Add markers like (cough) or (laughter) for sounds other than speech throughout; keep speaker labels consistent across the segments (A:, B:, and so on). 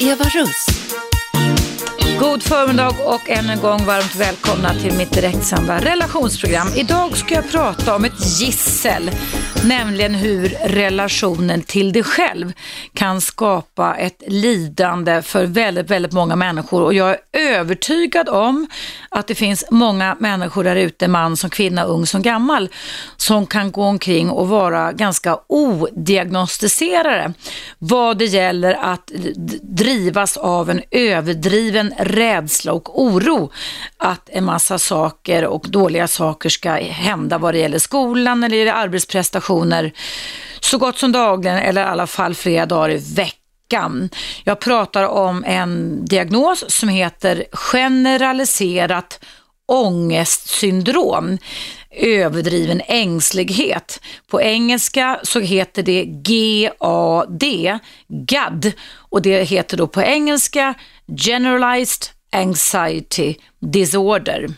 A: Eva Russ.
B: God förmiddag och än en gång varmt välkomna till mitt direktsända relationsprogram. Idag ska jag prata om ett gissel, nämligen hur relationen till dig själv kan skapa ett lidande för väldigt, väldigt många människor och jag är övertygad om att det finns många människor där ute, man som kvinna, ung som gammal, som kan gå omkring och vara ganska odiagnostiserade vad det gäller att drivas av en överdriven rädsla och oro att en massa saker och dåliga saker ska hända vad det gäller skolan eller arbetsprestationer arbetsprestationer så gott som dagligen eller i alla fall flera dagar i veckan. Jag pratar om en diagnos som heter generaliserat ångestsyndrom överdriven ängslighet. På engelska så heter det GAD, GAD, och det heter då på engelska Generalized Anxiety Disorder.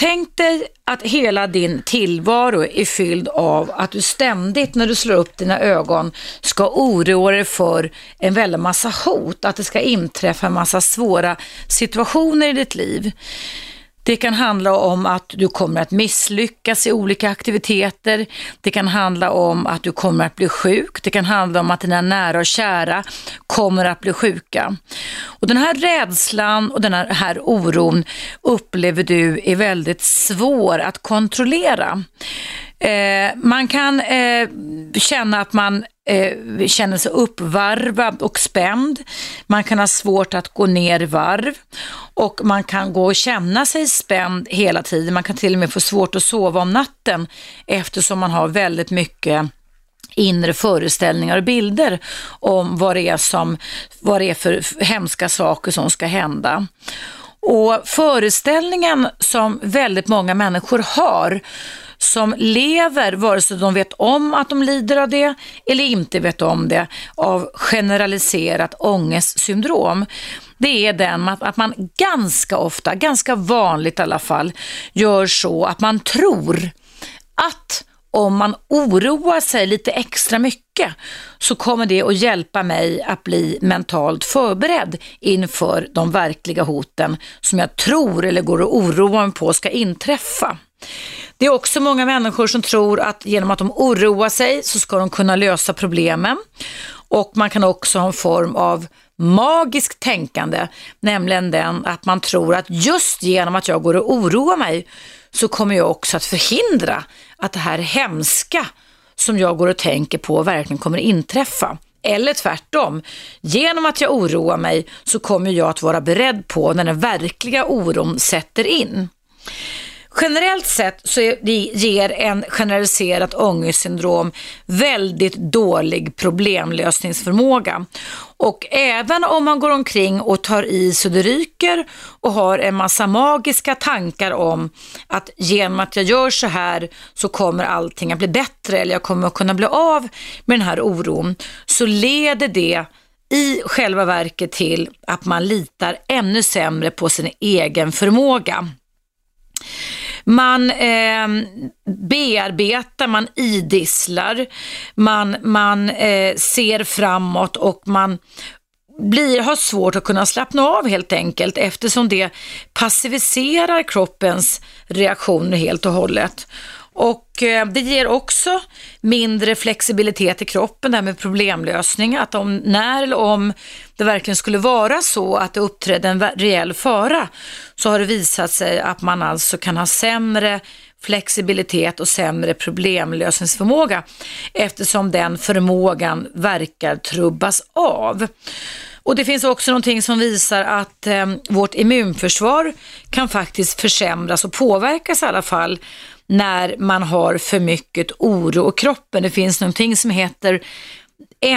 B: Tänk dig att hela din tillvaro är fylld av att du ständigt när du slår upp dina ögon ska oroa dig för en väldig massa hot, att det ska inträffa en massa svåra situationer i ditt liv. Det kan handla om att du kommer att misslyckas i olika aktiviteter. Det kan handla om att du kommer att bli sjuk. Det kan handla om att dina nära och kära kommer att bli sjuka. Och den här rädslan och den här oron upplever du är väldigt svår att kontrollera. Eh, man kan eh, känna att man eh, känner sig uppvarvad och spänd. Man kan ha svårt att gå ner i varv och man kan gå och känna sig spänd hela tiden. Man kan till och med få svårt att sova om natten eftersom man har väldigt mycket inre föreställningar och bilder om vad det är, som, vad det är för hemska saker som ska hända. Och föreställningen som väldigt många människor har som lever, vare sig de vet om att de lider av det eller inte vet om det, av generaliserat ångestsyndrom det är den att man ganska ofta, ganska vanligt i alla fall, gör så att man tror att om man oroar sig lite extra mycket så kommer det att hjälpa mig att bli mentalt förberedd inför de verkliga hoten som jag tror eller går att oroa mig på ska inträffa. Det är också många människor som tror att genom att de oroar sig så ska de kunna lösa problemen. Och man kan också ha en form av magiskt tänkande, nämligen den att man tror att just genom att jag går och oroar mig så kommer jag också att förhindra att det här hemska som jag går och tänker på verkligen kommer inträffa. Eller tvärtom, genom att jag oroar mig så kommer jag att vara beredd på när den verkliga oron sätter in. Generellt sett så ger en generaliserat ångestsyndrom väldigt dålig problemlösningsförmåga. Och även om man går omkring och tar i så det ryker och har en massa magiska tankar om att genom att jag gör så här så kommer allting att bli bättre eller jag kommer att kunna bli av med den här oron, så leder det i själva verket till att man litar ännu sämre på sin egen förmåga. Man eh, bearbetar, man idisslar, man, man eh, ser framåt och man blir, har svårt att kunna slappna av helt enkelt eftersom det passiviserar kroppens reaktioner helt och hållet. Och eh, det ger också mindre flexibilitet i kroppen, det här med problemlösning. Att om, när eller om det verkligen skulle vara så att det uppträdde en reell fara, så har det visat sig att man alltså kan ha sämre flexibilitet och sämre problemlösningsförmåga eftersom den förmågan verkar trubbas av. Och det finns också någonting som visar att eh, vårt immunförsvar kan faktiskt försämras och påverkas i alla fall när man har för mycket oro i kroppen. Det finns någonting som heter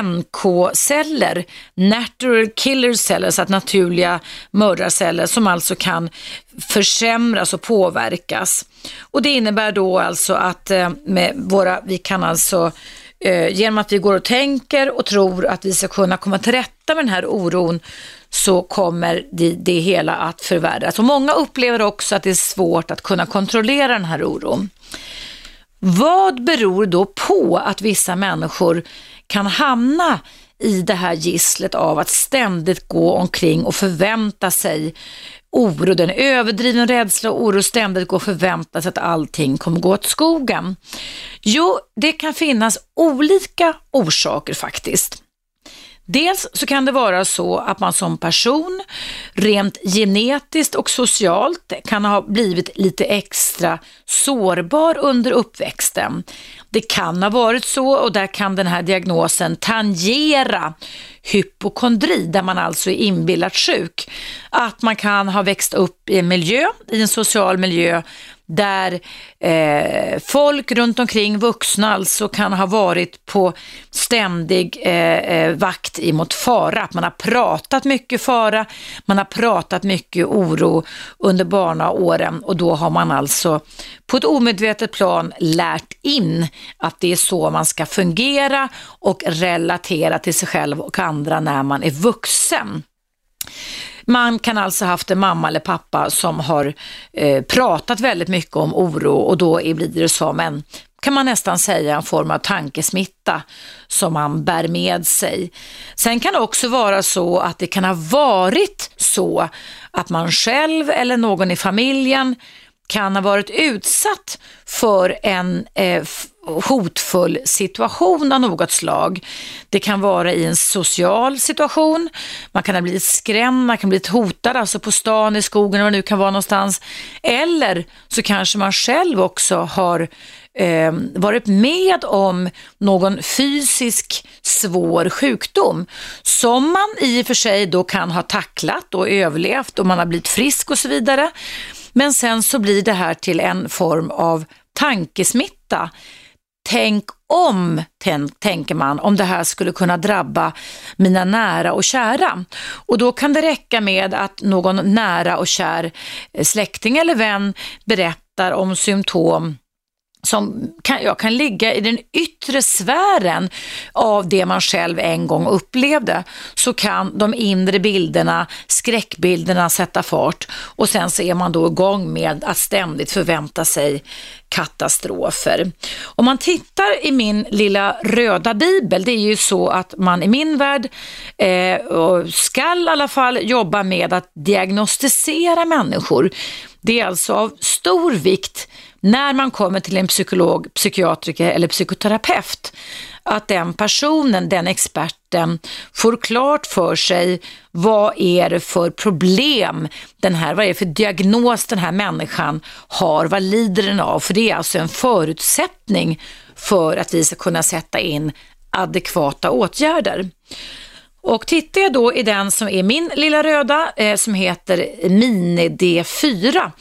B: NK-celler, natural killer cells, att naturliga mördarceller som alltså kan försämras och påverkas. Och det innebär då alltså att eh, med våra, vi kan alltså eh, genom att vi går och tänker och tror att vi ska kunna komma till rätta med den här oron så kommer det, det hela att förvärras. Och många upplever också att det är svårt att kunna kontrollera den här oron. Vad beror då på att vissa människor kan hamna i det här gisslet av att ständigt gå omkring och förvänta sig oro, den överdriven rädsla och oro ständigt gå och förvänta sig att allting kommer gå åt skogen? Jo, det kan finnas olika orsaker faktiskt. Dels så kan det vara så att man som person rent genetiskt och socialt kan ha blivit lite extra sårbar under uppväxten. Det kan ha varit så och där kan den här diagnosen tangera hypokondri, där man alltså är inbillat sjuk. Att man kan ha växt upp i en miljö, i en social miljö där eh, folk runt omkring, vuxna alltså, kan ha varit på ständig eh, eh vakt emot fara. man har pratat mycket fara, man har pratat mycket oro under barnaåren och då har man alltså på ett omedvetet plan lärt in att det är så man ska fungera och relatera till sig själv och andra när man är vuxen. Man kan alltså haft en mamma eller pappa som har eh, pratat väldigt mycket om oro och då blir det som en kan man nästan säga en form av tankesmitta som man bär med sig. Sen kan det också vara så att det kan ha varit så att man själv eller någon i familjen kan ha varit utsatt för en eh, hotfull situation av något slag. Det kan vara i en social situation, man kan ha blivit skrämd, man kan ha blivit hotad, alltså på stan, i skogen, eller vad det nu kan vara någonstans. Eller så kanske man själv också har eh, varit med om någon fysisk svår sjukdom som man i och för sig då kan ha tacklat och överlevt och man har blivit frisk och så vidare. Men sen så blir det här till en form av tankesmitta. Tänk om, tänker man, om det här skulle kunna drabba mina nära och kära. Och då kan det räcka med att någon nära och kär eh, släkting eller vän berättar om symptom som kan, jag kan ligga i den yttre sfären av det man själv en gång upplevde, så kan de inre bilderna, skräckbilderna sätta fart och sen så är man då igång med att ständigt förvänta sig katastrofer. Om man tittar i min lilla röda bibel, det är ju så att man i min värld eh, skall i alla fall jobba med att diagnostisera människor. Det är alltså av stor vikt när man kommer till en psykolog, psykiatriker eller psykoterapeut, att den personen, den experten, får klart för sig vad är det för problem den här, vad är det för diagnos den här människan har, vad lider den av? För det är alltså en förutsättning för att vi ska kunna sätta in adekvata åtgärder. Och tittar jag då i den som är min lilla röda, eh, som heter Mini D4,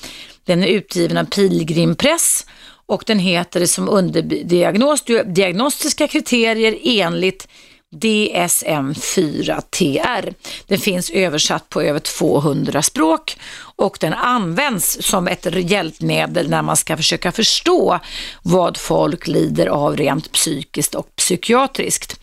B: den är utgiven av Pilgrimpress och den heter som underdiagnos, diagnostiska kriterier enligt DSM-4-TR. Den finns översatt på över 200 språk och den används som ett hjälpmedel när man ska försöka förstå vad folk lider av rent psykiskt och psykiatriskt.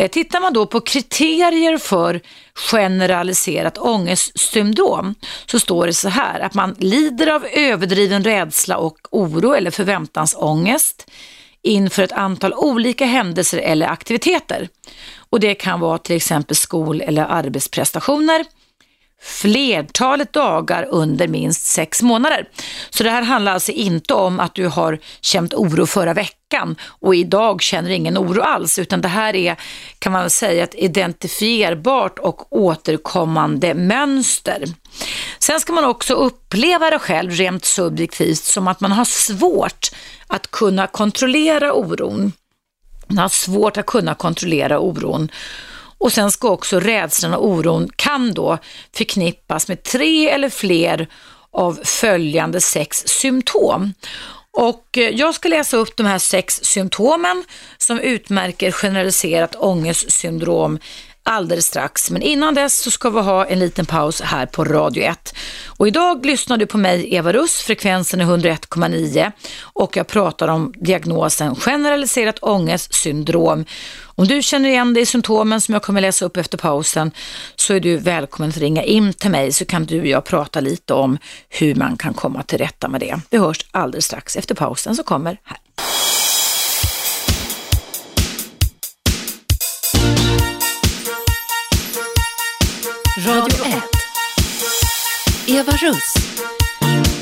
B: Eh, tittar man då på kriterier för generaliserat ångestsyndrom så står det så här att man lider av överdriven rädsla och oro eller förväntansångest inför ett antal olika händelser eller aktiviteter. Och det kan vara till exempel skol eller arbetsprestationer, flertalet dagar under minst sex månader. Så det här handlar alltså inte om att du har känt oro förra veckan och idag känner ingen oro alls, utan det här är, kan man säga, ett identifierbart och återkommande mönster. Sen ska man också uppleva det själv rent subjektivt som att man har svårt att kunna kontrollera oron. Man har svårt att kunna kontrollera oron och sen ska också rädslan och oron kan då förknippas med tre eller fler av följande sex symptom. Och eh, jag ska läsa upp de här sex symptomen som utmärker generaliserat ångestsyndrom alldeles strax. Men innan dess så ska vi ha en liten paus här på Radio 1. Och idag lyssnar du på mig, Eva Russ, frekvensen är 101,9 och jag pratar om diagnosen generaliserat ångestsyndrom. Om du känner igen dig i symptomen som jag kommer läsa upp efter pausen så är du välkommen att ringa in till mig så kan du och jag prata lite om hur man kan komma till rätta med det. Vi hörs alldeles strax efter pausen som kommer här.
A: Eva Russ.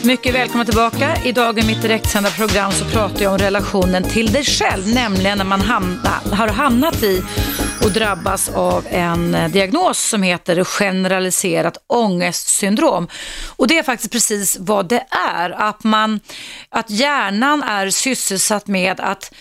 B: Mycket välkomna tillbaka. Idag i mitt direktsända program så pratar jag om relationen till dig själv, nämligen när man hamna, har hamnat i och drabbas av en eh, diagnos som heter generaliserat ångestsyndrom. Och det är faktiskt precis vad det är, att, man, att hjärnan är sysselsatt med att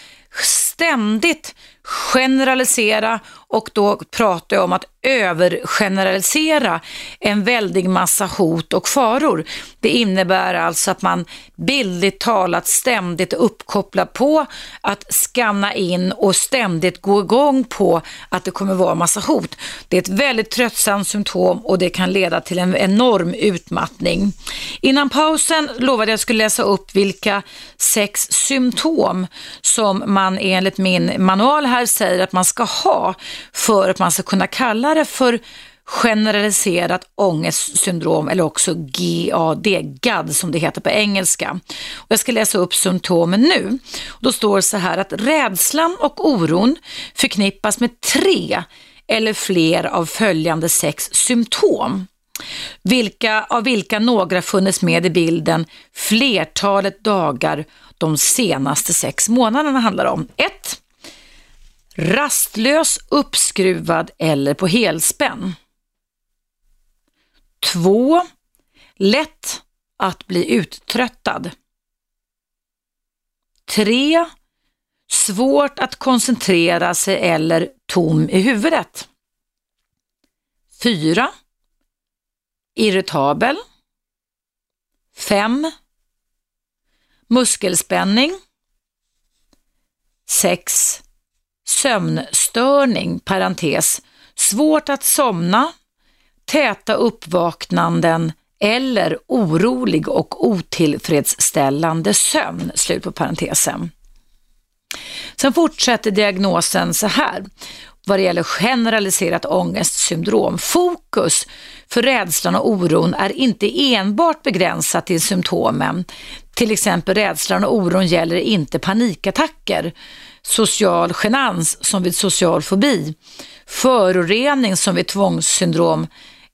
B: ständigt generalisera och då pratar jag om att övergeneralisera en väldig massa hot och faror. Det innebär alltså att man bildligt talat ständigt är uppkopplad på att skanna in och ständigt gå igång på att det kommer vara massa hot. Det är ett väldigt tröttsamt symptom och det kan leda till en enorm utmattning. Innan pausen lovade jag skulle läsa upp vilka sex symptom som man enligt min manual här säger att man ska ha för att man ska kunna kalla det för generaliserat ångestsyndrom eller också GAD, GAD som det heter på engelska. Och jag ska läsa upp symptomen nu. Då står det så här att rädslan och oron förknippas med tre eller fler av följande sex symptom. Vilka, av vilka några funnits med i bilden flertalet dagar de senaste sex månaderna handlar om. 1. Rastlös, uppskruvad eller på helspänn. 2. Lätt att bli uttröttad. 3. Svårt att koncentrera sig eller tom i huvudet. 4. Irritabel. 5. Muskelspänning. 6 sömnstörning, parentes, svårt att somna, täta uppvaknanden eller orolig och otillfredsställande sömn. Slut på parentesen. Sen fortsätter diagnosen så här vad det gäller generaliserat ångestsyndrom. Fokus för rädslan och oron är inte enbart begränsat till symptomen. Till exempel rädslan och oron gäller inte panikattacker social genans som vid social fobi, förorening som vid tvångssyndrom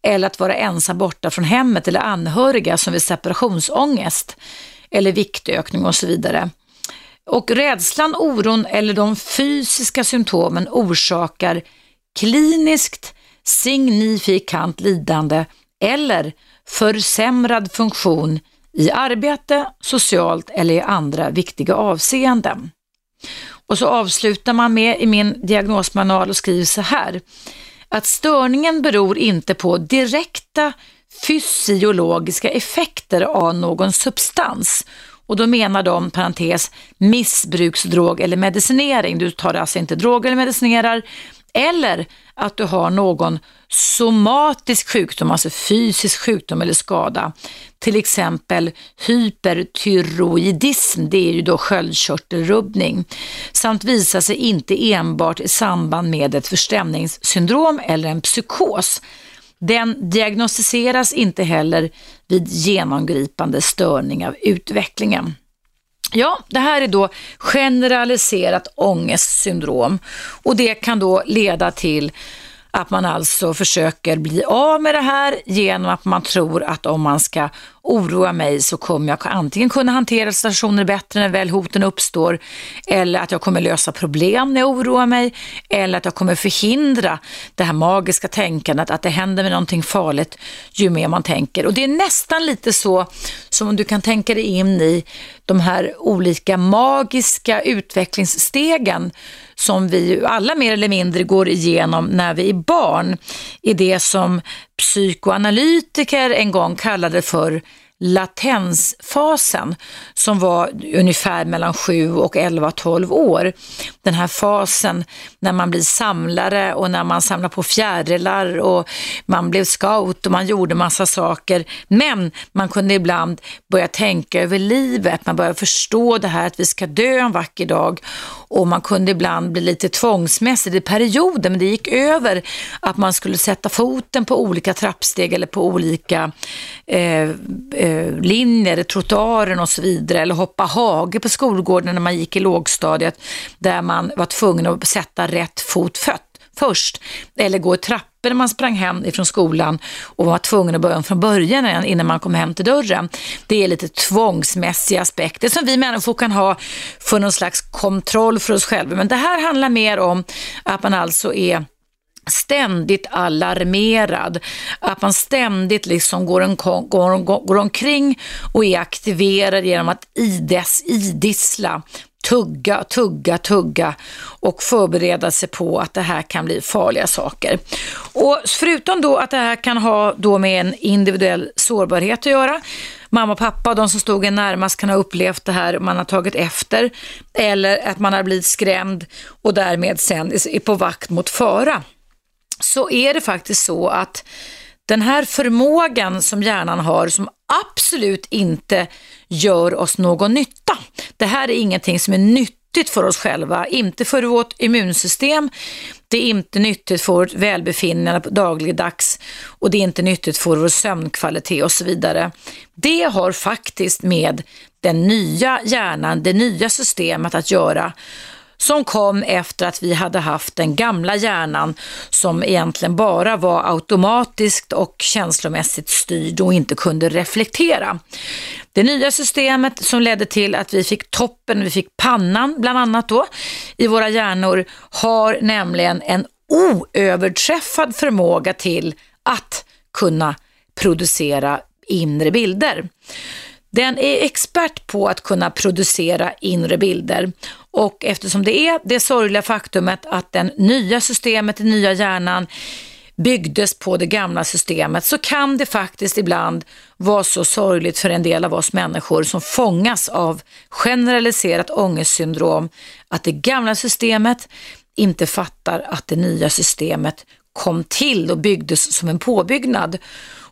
B: eller att vara ensam borta från hemmet eller anhöriga som vid separationsångest eller viktökning och så vidare. Och rädslan, oron eller de fysiska symptomen orsakar kliniskt signifikant lidande eller försämrad funktion i arbete, socialt eller i andra viktiga avseenden. Och så avslutar man med i min diagnosmanual och skriver så här, att störningen beror inte på direkta fysiologiska effekter av någon substans. Och då menar de, parentes, missbruksdrog eller medicinering. Du tar alltså inte droger eller medicinerar. Eller att du har någon somatisk sjukdom, alltså fysisk sjukdom eller skada. Till exempel hypertyroidism, det är ju då sköldkörtelrubbning, samt visar sig inte enbart i samband med ett förstämningssyndrom eller en psykos. Den diagnostiseras inte heller vid genomgripande störning av utvecklingen. Ja, det här är då generaliserat ångestsyndrom. Och det kan då leda till att man alltså försöker bli av med det här genom att man tror att om man ska oroa mig så kommer jag antingen kunna hantera situationer bättre när väl hoten uppstår eller att jag kommer lösa problem när jag oroar mig eller att jag kommer förhindra det här magiska tänkandet att det händer mig någonting farligt ju mer man tänker. Och det är nästan lite så som om du kan tänka dig in i de här olika magiska utvecklingsstegen som vi alla mer eller mindre går igenom när vi är barn i det som psykoanalytiker en gång kallade för latensfasen som var ungefär mellan 7 och 11-12 år. Den här fasen när man blir samlare och när man samlar på fjärilar och man blev scout och man gjorde massa saker. Men man kunde ibland börja tänka över livet, man började förstå det här att vi ska dö en vacker dag och man kunde ibland bli lite tvångsmässig i perioder men det gick över att man skulle sätta foten på olika trappsteg eller på olika eh, eh, linjer, trottoaren och så vidare eller hoppa hage på skolgården när man gick i lågstadiet där man var tvungen att sätta rätt fot fött först eller gå i trapp papper när man sprang hem ifrån skolan och var tvungen att börja från början innan man kom hem till dörren. Det är lite tvångsmässiga aspekter som vi människor kan ha för någon slags kontroll för oss själva. Men det här handlar mer om att man alltså är ständigt alarmerad, att man ständigt liksom går, en, går, går omkring och är aktiverad genom att ides, idissla, tugga, tugga, tugga och förbereda sig på att det här kan bli farliga saker. Och förutom då att det här kan ha då med en individuell sårbarhet att göra, mamma och pappa, de som stod en närmast kan ha upplevt det här, man har tagit efter, eller att man har blivit skrämd och därmed sen är på vakt mot fara så är det faktiskt så att den här förmågan som hjärnan har som absolut inte gör oss någon nytta. Det här är ingenting som är nyttigt för oss själva, inte för vårt immunsystem, det är inte nyttigt för vårt välbefinnande dagligdags och det är inte nyttigt för vår sömnkvalitet och så vidare. Det har faktiskt med den nya hjärnan, det nya systemet att göra som kom efter att vi hade haft den gamla hjärnan som egentligen bara var automatiskt och känslomässigt styrd och inte kunde reflektera. Det nya systemet som ledde till att vi fick toppen, vi fick pannan bland annat då i våra hjärnor har nämligen en oöverträffad förmåga till att kunna producera inre bilder. Den är expert på att kunna producera inre bilder och eftersom det är det sorgliga faktumet att det nya systemet, den nya hjärnan byggdes på det gamla systemet så kan det faktiskt ibland vara så sorgligt för en del av oss människor som fångas av generaliserat ångestsyndrom att det gamla systemet inte fattar att det nya systemet kom till och byggdes som en påbyggnad.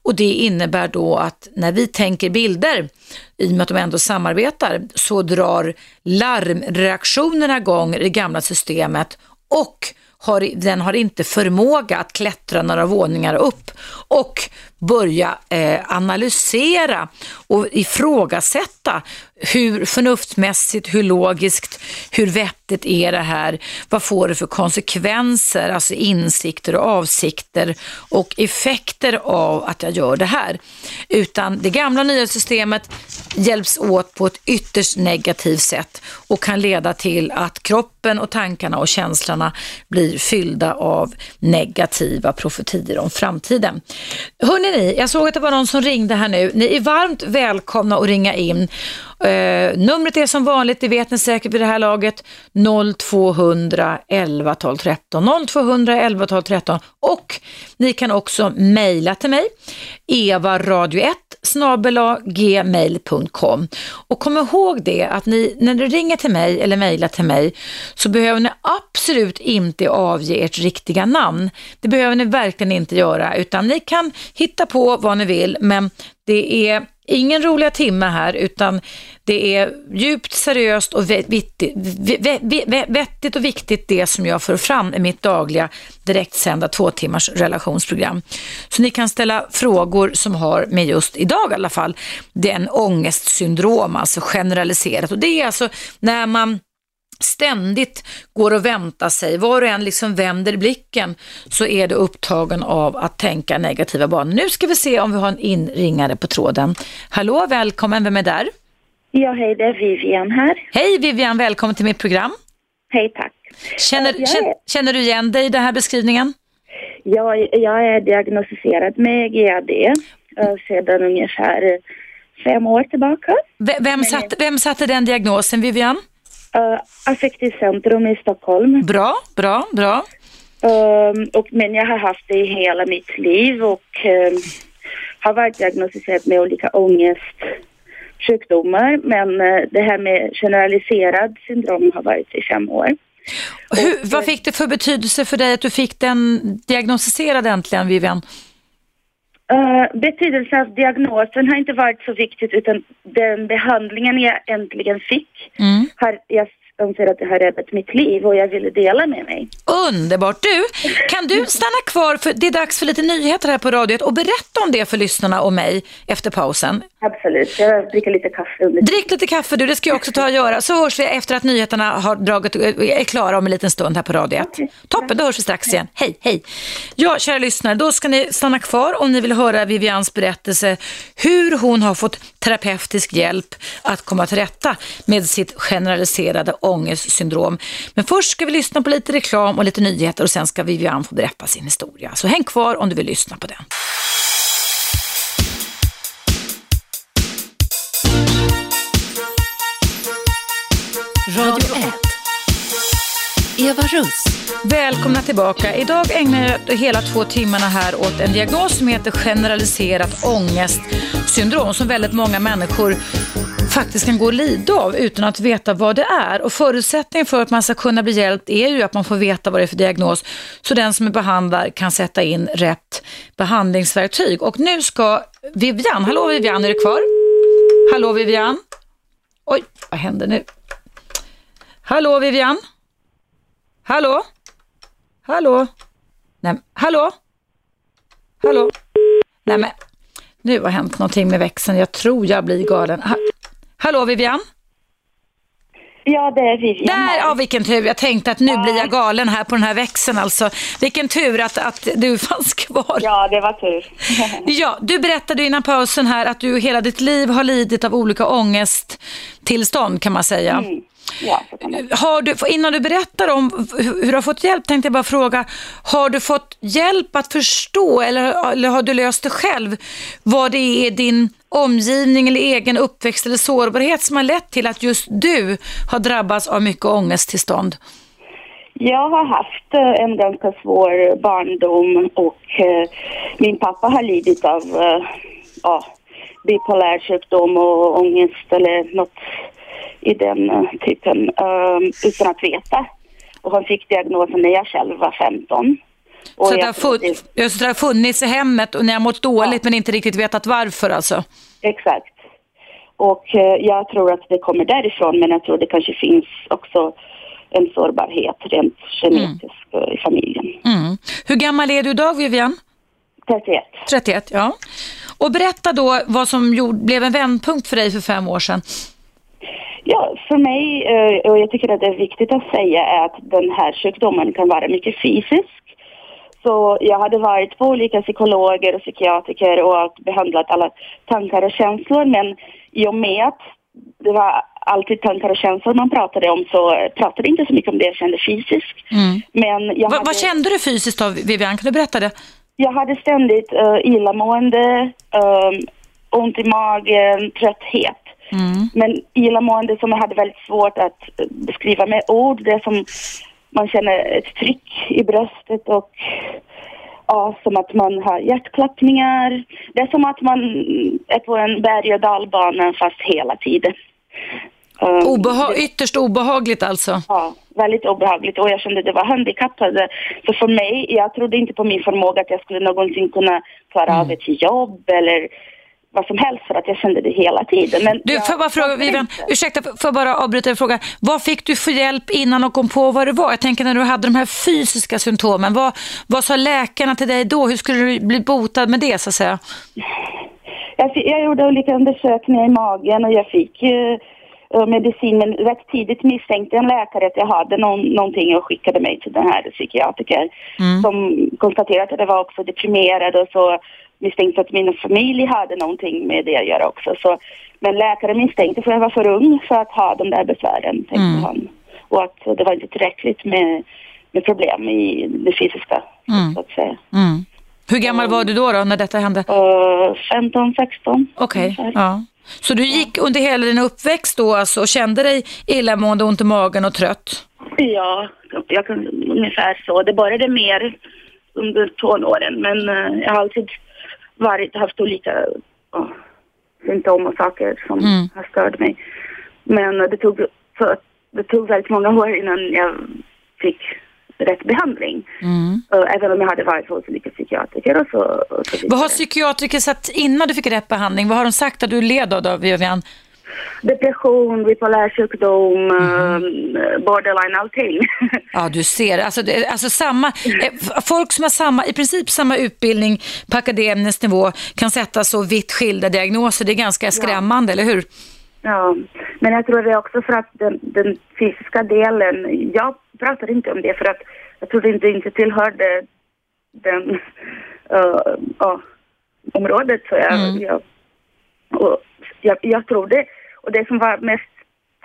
B: Och det innebär då att när vi tänker bilder, i och med att de ändå samarbetar, så drar larmreaktionerna igång i det gamla systemet och har, den har inte förmåga att klättra några våningar upp och börja eh, analysera och ifrågasätta hur förnuftsmässigt, hur logiskt, hur vettigt är det här? Vad får det för konsekvenser, alltså insikter och avsikter och effekter av att jag gör det här? Utan det gamla nya systemet hjälps åt på ett ytterst negativt sätt och kan leda till att kroppen och tankarna och känslorna blir fyllda av negativa profetier om framtiden. Hörrni ni, jag såg att det var någon som ringde här nu. Ni är varmt välkomna att ringa in. Eh, numret är som vanligt, det vet ni säkert vid det här laget, 0200 11 12 13. 0200 11 12 13 och ni kan också mejla till mig, evaradio1 gmail.com och kom ihåg det att ni, när ni ringer till mig eller mejlar till mig så behöver ni absolut inte avge ert riktiga namn. Det behöver ni verkligen inte göra utan ni kan hitta på vad ni vill men det är ingen roliga timme här utan det är djupt seriöst och vettigt och viktigt det som jag för fram i mitt dagliga direktsända två timmars relationsprogram. Så ni kan ställa frågor som har med just idag i alla fall, den ångestsyndrom, alltså generaliserat. Och det är alltså när man ständigt går och väntar sig, var och en liksom vänder blicken så är det upptagen av att tänka negativa banor. Nu ska vi se om vi har en inringare på tråden. Hallå, välkommen, vem är där?
A: Ja, hej, det är Vivian här.
B: Hej Vivian, välkommen till mitt program.
A: Hej, tack.
B: Känner, är... känner du igen dig i den här beskrivningen?
A: Ja, jag är diagnostiserad med GAD uh, sedan ungefär fem år tillbaka.
B: V vem, satt, vem satte den diagnosen, Vivian?
A: Uh, Affektivt centrum i Stockholm.
B: Bra, bra, bra.
A: Um, och, men jag har haft det i hela mitt liv och um, har varit diagnostiserad med olika ångestsjukdomar. Men uh, det här med generaliserad syndrom har varit i fem år.
B: Hur, och, vad fick det för betydelse för dig att du fick den diagnostiserad äntligen, Vivian?
A: Uh, betydelsen av diagnosen har inte varit så viktigt utan den behandlingen jag äntligen fick mm. har jag anser att det har räddat mitt liv och jag ville dela med mig.
B: Underbart! Du, kan du stanna kvar för det är dags för lite nyheter här på radiot och berätta om det för lyssnarna och mig efter pausen.
A: Absolut, jag dricker lite kaffe under
B: Drick lite kaffe du, det ska jag också ta och göra. Så hörs vi efter att nyheterna har dragit, är klara om en liten stund här på radiot.
A: Okej.
B: Toppen, då hörs vi strax igen. Hej, hej! Ja, kära lyssnare, då ska ni stanna kvar om ni vill höra Vivians berättelse hur hon har fått terapeutisk hjälp att komma till rätta med sitt generaliserade ångestsyndrom. Men först ska vi lyssna på lite reklam och lite nyheter och sen ska Vivian få berätta sin historia. Så häng kvar om du vill lyssna på den.
C: Radio 1. Eva Russ.
B: Välkomna tillbaka. Idag ägnar jag hela två timmarna här åt en diagnos som heter generaliserat ångestsyndrom som väldigt många människor faktiskt kan gå och lida av utan att veta vad det är. Och förutsättningen för att man ska kunna bli hjälpt är ju att man får veta vad det är för diagnos så den som är behandlad kan sätta in rätt behandlingsverktyg. Och nu ska Vivian, hallå Vivian, är du kvar? Hallå Vivian? Oj, vad händer nu? Hallå Vivian? Hallå? Hallå? Nej, hallå? Hallå? Nej men, nu har hänt någonting med växeln. Jag tror jag blir galen. Ha hallå Vivian?
A: Ja, det är Vivian
B: Där, ja vilken tur. Jag tänkte att nu blir jag galen här på den här växeln alltså. Vilken tur att, att du (laughs) fanns kvar.
A: Ja, det var tur. (laughs)
B: Ja, du berättade innan pausen här att du hela ditt liv har lidit av olika ångesttillstånd kan man säga.
A: Mm. Ja.
B: Har du, innan du berättar om hur du har fått hjälp tänkte jag bara fråga, har du fått hjälp att förstå eller, eller har du löst det själv vad det är din omgivning eller egen uppväxt eller sårbarhet som har lett till att just du har drabbats av mycket ångesttillstånd?
A: Jag har haft eh, en ganska svår barndom och eh, min pappa har lidit av eh, ja, bipolär sjukdom och ångest eller något i den eh, typen eh, utan att veta. Och han fick diagnosen när jag själv var 15. Och
B: Så det
A: jag
B: har,
A: trodde-
B: fun- just det har funnits i hemmet och ni har mått dåligt men inte riktigt vetat varför alltså?
A: Exakt. Och eh, jag tror att det kommer därifrån men jag tror det kanske finns också en sårbarhet rent genetiskt eh, i familjen.
B: Mm. Hur gammal är du idag Vivian?
A: 31.
B: 31, ja. Och berätta då vad som gjorde, blev en vändpunkt för dig för fem år sedan.
A: Ja, för mig, eh, och jag tycker att det är viktigt att säga, är att den här sjukdomen kan vara mycket fysisk. Så jag hade varit på olika psykologer och psykiatriker och behandlat alla tankar och känslor, men i och med att det var alltid tankar och känslor man pratade om så pratade inte så mycket om det jag kände fysiskt. Men jag
B: Va,
A: hade...
B: Vad kände du fysiskt då Vivian? Kan du berätta det?
A: Jag hade ständigt uh, illamående, um, ont i magen, trötthet. Men illamående som jag hade väldigt svårt att eh, beskriva med ord. Det som man känner ett tryck i bröstet och ja, som att man har hjärtklappningar. Det är som att man är på en berg och dalbana fast hela tiden. Um,
B: Obeha- ytterst obehagligt alltså.
A: Ja, väldigt obehagligt och jag kände att det var handikappade. Så för mig, jag trodde inte på min förmåga att jag skulle någonsin kunna klara av ett jobb eller vad som helst för att jag kände det hela tiden. Men
B: Du, får jag bara fråga Vivian, ursäkta, får jag bara avbryta och fråga. Vad fick du för hjälp innan och kom på vad det var? Jag tänker när du hade de här fysiska symptomen, vad, vad sa läkarna till dig då? Hur skulle du bli botad med det så att säga?
A: Jag, jag gjorde olika undersökningar i magen och jag fick eh, eh, medicin men rätt tidigt misstänkte en läkare att jag hade någon, någonting och skickade mig till den här psykiatriker som konstaterade att jag var också deprimerad och så misstänkte att min familj hade någonting med det att göra också. Så, men läkaren misstänkte för jag var för ung för att ha de där besvären, tänkte han. Och att det var inte tillräckligt med, med problem i det fysiska, så att säga.
B: Mm. Hur gammal var du då, då när detta hände?
A: Uh, 15, 16.
B: Okej,
A: ungefär.
B: ja. Så du gick under hela din uppväxt då alltså och kände dig illamående, ont i magen och trött?
A: Ja, jag kan, ungefär så. Det började mer under tonåren men eh, jag har alltid varit, haft olika uh, symptom och saker som
B: Mm.
A: har stört mig. Men det tog, så, det tog väldigt många år innan jag fick rätt behandling.
B: Mm.
A: Även om jag hade varit hos olika psykiatriker och så, och så
B: Vad har psykiatriker sagt innan du fick rätt behandling? Vad har de sagt att du led av då, Vivian?
A: Depression, bipolär sjukdom, eh, borderline, allting. (laughs)
B: Ja, du ser. Alltså, det, alltså samma, eh, folk som har samma, i princip samma utbildning på akademisk nivå kan sätta så vitt skilda diagnoser. Det är ganska skrämmande, eller hur?
A: ja, men jag tror det är också för att den, den fysiska delen, jag pratar inte om det för att jag tror det inte, inte tillhörde den uh, ja, området. Så jag,
B: Mm.
A: jag, och jag, jag trodde, och det som var mest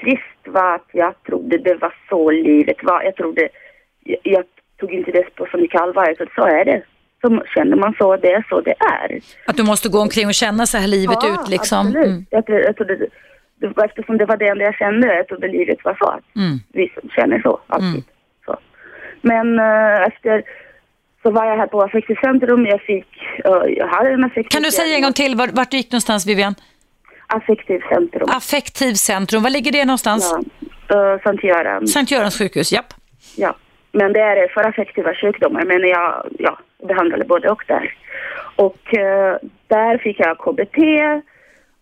A: trist var att jag trodde det var så livet var. Jag trodde, jag, jag tog inte det på så mycket allvar. Trodde, så är det. Så känner man så, det är så det är.
B: Att du måste gå omkring och känna så här livet ut liksom.
A: absolut.
B: Mm.
A: Jag, jag trodde, det, eftersom det var det enda jag kände, jag trodde livet var så. Att
B: Mm.
A: vi känner så, alltid.
B: Mm.
A: Så. Men eh, efter så var jag här på Affektivt centrum. Jag fick, eh, jag hade en affektiv
B: Kan du säga en gång till, vart, vart du gick någonstans Vivian?
A: Affektivt centrum.
B: Affektivcentrum, var ligger det någonstans?
A: Ja, uh, Sankt Göran.
B: Sankt Görans sjukhus, japp.
A: Ja. Men det är för affektiva sjukdomar. Men jag ja, behandlade både och där. Och eh, där fick jag KBT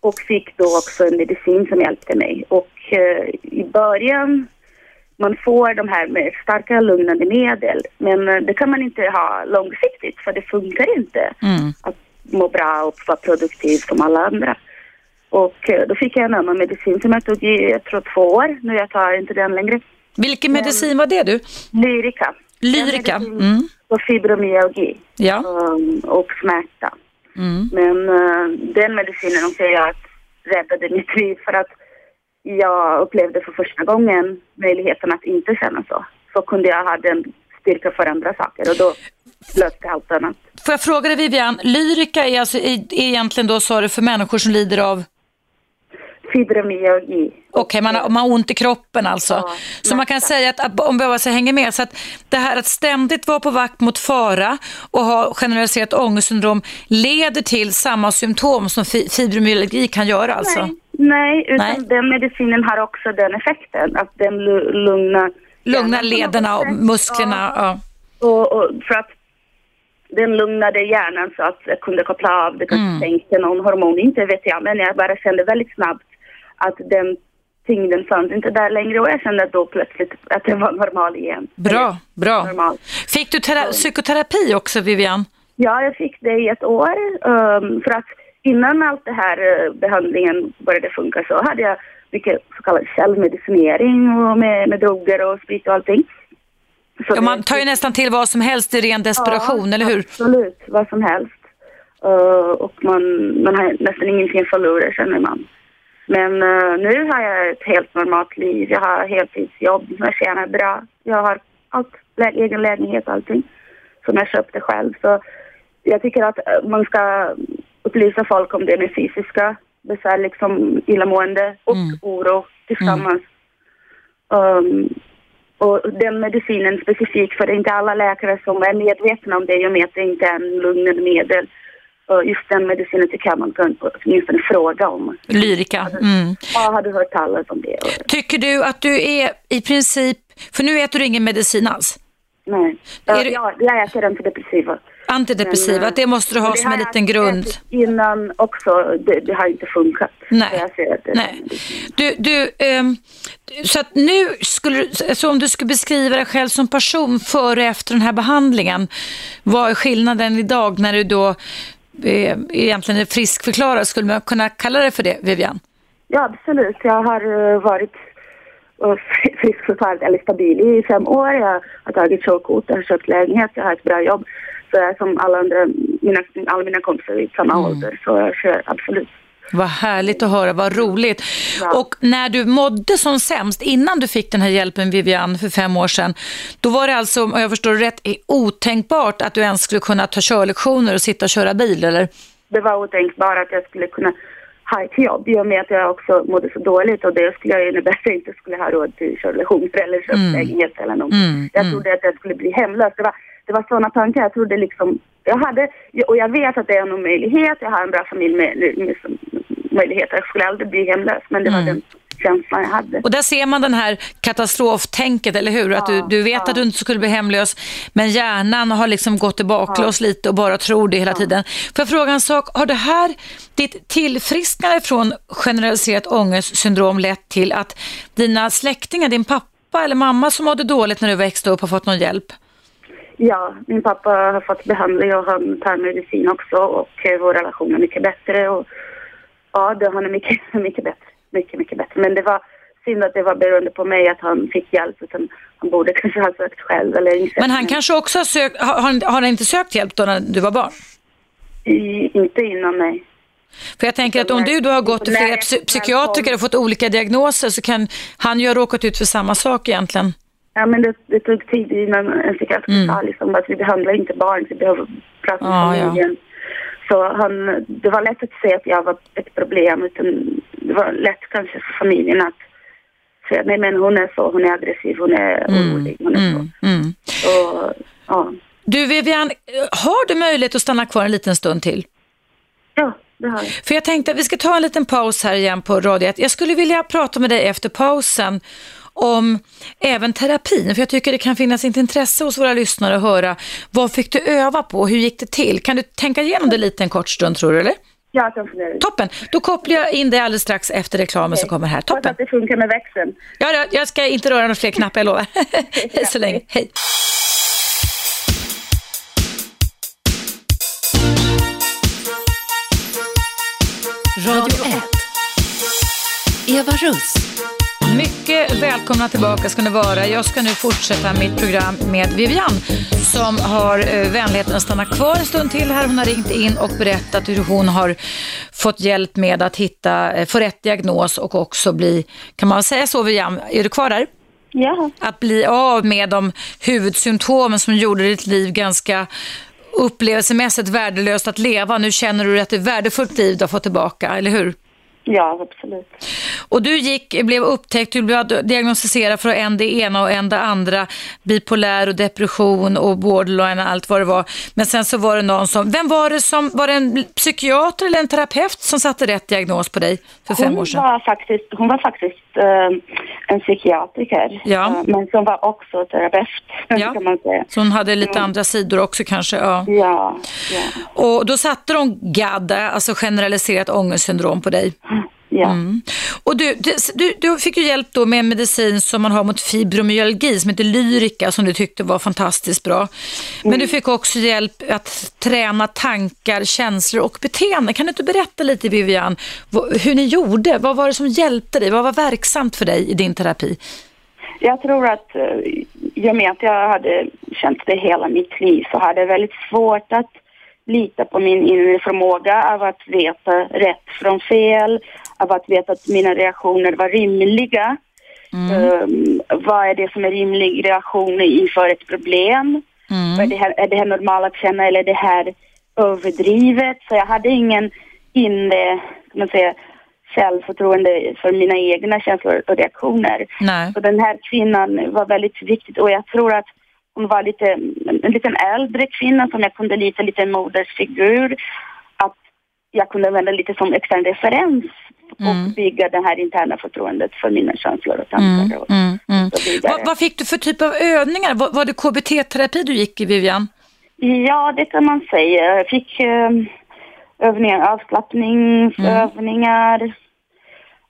A: och fick då också en medicin som hjälpte mig. Och eh, i början, man får de här med starka lugnande medel. Men eh, det kan man inte ha långsiktigt för det funkar inte
B: Mm.
A: att må bra och vara produktiv som alla andra. Och eh, då fick jag en annan medicin som jag tog i, jag tror två år. Nu jag tar inte den längre.
B: Vilken medicin var det du?
A: Lyrica.
B: Lyrica. Mm.
A: Och fibromyalgi
B: Ja.
A: um, och smärta.
B: Mm.
A: Men uh, den medicinen också jag att räddade mitt liv för att jag upplevde för första gången möjligheten att inte känna så. Så kunde jag ha den styrka för andra saker och då löste allt annat.
B: Får jag fråga dig Vivian, Lyrica är, alltså, är egentligen då sa du för människor som lider av
A: Fibromyalgi.
B: Okej, man, har, man har ont i kroppen alltså.
A: Ja,
B: så man kan säga att, om så hänger med, så att det här att ständigt vara på vakt mot fara och ha generaliserat ångestsyndrom leder till samma symptom som fi, fibromyalgi kan göra alltså?
A: Nej, nej, utan
B: Nej.
A: den medicinen har också den effekten att den lu- lugnar
B: Lugna
A: hjärnan på något
B: lederna och musklerna. Ja.
A: Och, och för att den lugnade hjärnan så att jag kunde koppla av. Det kanske
B: Mm.
A: sänkte någon hormon, inte vet jag. Men jag bara kände väldigt snabbt att den tyngden fanns inte där längre. Och jag kände då plötsligt att det var normal igen.
B: Bra, bra.
A: Normal.
B: Fick du tera- psykoterapi också Vivian?
A: Ja, jag fick det i ett år. ehm, för att innan allt det här eh, behandlingen började funka så hade jag mycket så kallad självmedicinering och med, med droger och sprit och allting. Så
B: Ja, man tar ju nästan till vad som helst i ren desperation,
A: Ja,
B: eller hur?
A: Absolut, vad som helst. Uh, och man, man har nästan ingenting att förlora känner man. Men uh, nu har jag ett helt normalt liv. Jag har heltidsjobb, jag tjänar bra. Jag har allt, egen lägenhet och allting som jag köpte själv. Så jag tycker att uh, man ska upplysa folk om det med fysiska besvär, liksom illamående och
B: Mm.
A: oro tillsammans. Um, och den medicinen specifikt, för det är inte alla läkare som är medvetna om det i och med att det inte är en lugnande medel. Och just den medicinen tycker jag man kan åtminstone fråga om.
B: Lyrica. Mm.
A: Ja, har du hört talas om det?
B: Tycker du att du är i princip, för nu äter du ingen medicin alls,
A: nej.
B: Är
A: Ja,
B: du-
A: ja, jag äter antidepressiva.
B: antidepressiva,
A: Men,
B: det måste du ha
A: det
B: som en liten grund?
A: ätit Innan också, det, det har inte funkat.
B: Nej. Nej. Du, du, ehm, så att nu skulle så om du skulle beskriva dig själv som person före och efter den här behandlingen, vad är skillnaden idag när du då egentligen friskförklarad? Skulle man kunna kalla det för det, Vivian?
A: Ja, absolut. Jag har eh, varit uh, friskförklarad eller stabil i fem år. Jag har tagit körkort, jag har köpt lägenhet, jag har ett bra jobb. Så jag är som alla andra, mina, alla mina kompisar i samma
B: Mm.
A: ålder. Så jag kör absolut.
B: Vad härligt att höra, vad roligt.
A: Ja.
B: Och när du mådde som sämst, innan du fick den här hjälpen Vivian för fem år sedan, då var det alltså, om jag förstår rätt, otänkbart att du ens skulle kunna ta körlektioner och sitta och köra bil, eller?
A: Det var otänkbart att jag skulle kunna ha ett jobb i och med att jag också mådde så dåligt och det skulle innebära att jag inte skulle ha råd till körlektioner eller köplägenhet eller någonting.
B: Mm,
A: Jag
B: mm.
A: trodde att jag skulle bli hemlös. Det var, det var sådana tankar. Jag trodde liksom, jag hade, och jag vet att det är en möjlighet. Jag har en bra familj med, med, möjligheter. Jag skulle aldrig bli hemlös. Men det var
B: Mm.
A: den känslan jag hade.
B: Och där ser man den här katastroftänket, eller hur? Att du, du vet
A: ja.
B: att du inte skulle bli hemlös, men hjärnan har liksom gått i baklås lite och bara tror det hela tiden. Får jag fråga en sak? Har det här, ditt tillfrisknande från generaliserat ångestsyndrom lett till att dina släktingar, din pappa eller mamma som mådde dåligt när du växte upp har fått någon hjälp?
A: Ja, min pappa har fått behandling och han tar medicin också och vår relation är mycket bättre. Och, ja, det, han är mycket, (laughs) mycket bättre. Mycket, mycket bättre. Men det var synd att det var beroende på mig att han fick hjälp. Utan han borde (laughs) kanske ha sökt själv eller insett
B: Men han kanske också har sökt, har, har han inte sökt hjälp då när du var barn?
A: I, inte innan mig.
B: För jag tänker att om du då har gått till flera
A: Nej,
B: psykiatriker och fått olika diagnoser så kan han ju ha råkat ut för samma sak egentligen.
A: Ja, men det, det tog tid innan en psykiater sa liksom att vi behandlar inte barn, vi behöver prata med
B: Mm. Ja, ja.
A: familjen. Så han, det var lätt att se att jag var ett problem. Utan det var lätt kanske för familjen att säga nej men hon är så, hon är aggressiv, hon är orolig, hon är
B: Mm, mm.
A: så. så ja.
B: Du Vivian, har du möjlighet att stanna kvar en liten stund till?
A: ja.
B: För jag tänkte att vi ska ta en liten paus här igen på Radio 1. Jag skulle vilja prata med dig efter pausen om även terapin, för jag tycker det kan finnas ett intresse hos våra lyssnare att höra vad fick du öva på, hur gick det till? Kan du tänka igenom det lite en kort stund tror du, eller?
A: Jag kan fundera.
B: Toppen, då kopplar jag in dig alldeles strax efter reklamen som kommer här.
A: Hoppas
B: Toppen.
A: att det funkar med växeln.
B: Ja, ja, jag ska inte röra några fler knappar, jag lovar. (laughs) Hej så länge, hej.
C: Radio 1. Eva Russ.
B: Mycket välkomna tillbaka ska ni vara. Jag ska nu fortsätta mitt program med Vivian som har eh, vänligheten att stanna kvar en stund till här. Hon har ringt in och berättat hur hon har fått hjälp med att hitta, eh, få rätt diagnos och också bli, kan man säga så Vivian, är du kvar där?
A: Ja,
B: Att bli av med de huvudsymptomen som gjorde ditt liv ganska upplevelsemässigt värdelöst att leva. Nu känner du att det är värdefullt liv du har fått tillbaka, eller hur?
A: Ja absolut.
B: Och du gick, blev upptäckt, du blev diagnostiserad för en det ena och en det andra, bipolär och depression och borderline och allt vad det var. Men sen så var det någon som, vem var det som, var det en psykiater eller en terapeut som satte rätt diagnos på dig för fem
A: Hon
B: år sedan?
A: var faktiskt, hon var faktiskt eh, en psykiatriker,
B: Ja.
A: eh, men som var också terapeut, (laughs)
B: Ja.
A: kan man säga.
B: Så hon hade lite andra sidor också kanske, ja.
A: Ja, ja,
B: Och då satte de GAD, alltså generaliserat ångestsyndrom på dig.
A: Ja.
B: Mm. Och du, du, du fick ju hjälp då med en medicin som man har mot fibromyalgi som heter Lyrica som du tyckte var fantastiskt bra. Men du fick också hjälp att träna tankar, känslor och beteende. Kan du inte berätta lite Vivian hur ni gjorde? Vad var det som hjälpte dig? Vad var verksamt för dig i din terapi?
A: Jag tror att eh, i och med att jag hade känt det hela mitt liv så hade jag väldigt svårt att lita på min inre förmåga av att veta rätt från fel, av att veta att mina reaktioner var rimliga. Um, vad är det som är rimlig reaktion inför ett problem? Är, det här, är det här normalt att känna eller är det här överdrivet? Så jag hade ingen inre, kan man säga, självförtroende för mina egna känslor och reaktioner.
B: Nej.
A: Så den här kvinnan var väldigt viktig och jag tror att hon var lite, en liten äldre kvinna som jag kunde lita lite modersfigur. Att jag kunde använda lite som extern referens och bygga det här interna förtroendet för mina känslor och tankar och,
B: Mm, mm.
A: och så vidare.
B: Vad, vad fick du för typ av övningar? Var, var det KBT-terapi du gick i Vivian?
A: Ja, det kan man säga. Jag fick eh, övningar, avslappningsövningar,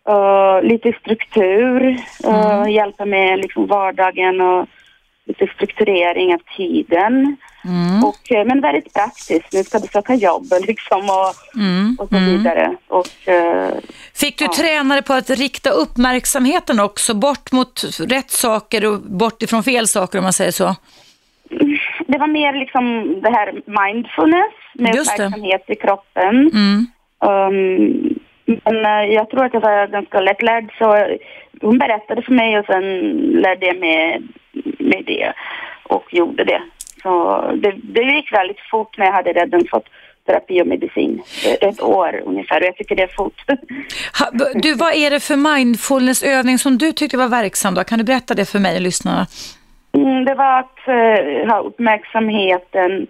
A: eh, lite struktur, eh, hjälpa med liksom vardagen och lite strukturering av tiden. Och, eh, men väldigt praktiskt. Nu ska du söka jobb (laughs) liksom och, och så vidare. Och, eh,
B: Fick du träna dig på att rikta uppmärksamheten också bort mot rätt saker och bort ifrån fel saker om man säger så? (laughs)
A: det var mer liksom det här mindfulness med
B: Just det.
A: uppmärksamhet i kroppen.
B: Mm.
A: Um, men eh, jag tror att jag var ganska lättlärd så hon berättade för mig och sen lärde jag mig med det och gjorde det. Så det, det gick väldigt fort när jag hade redan fått terapi och medicin. Ett år ungefär och jag tycker det är fort.
B: Du, vad är det för mindfulnessövning som du tyckte var verksam då? Kan du berätta det för mig och lyssnarna?
A: Mm, det var att eh, ha uppmärksamheten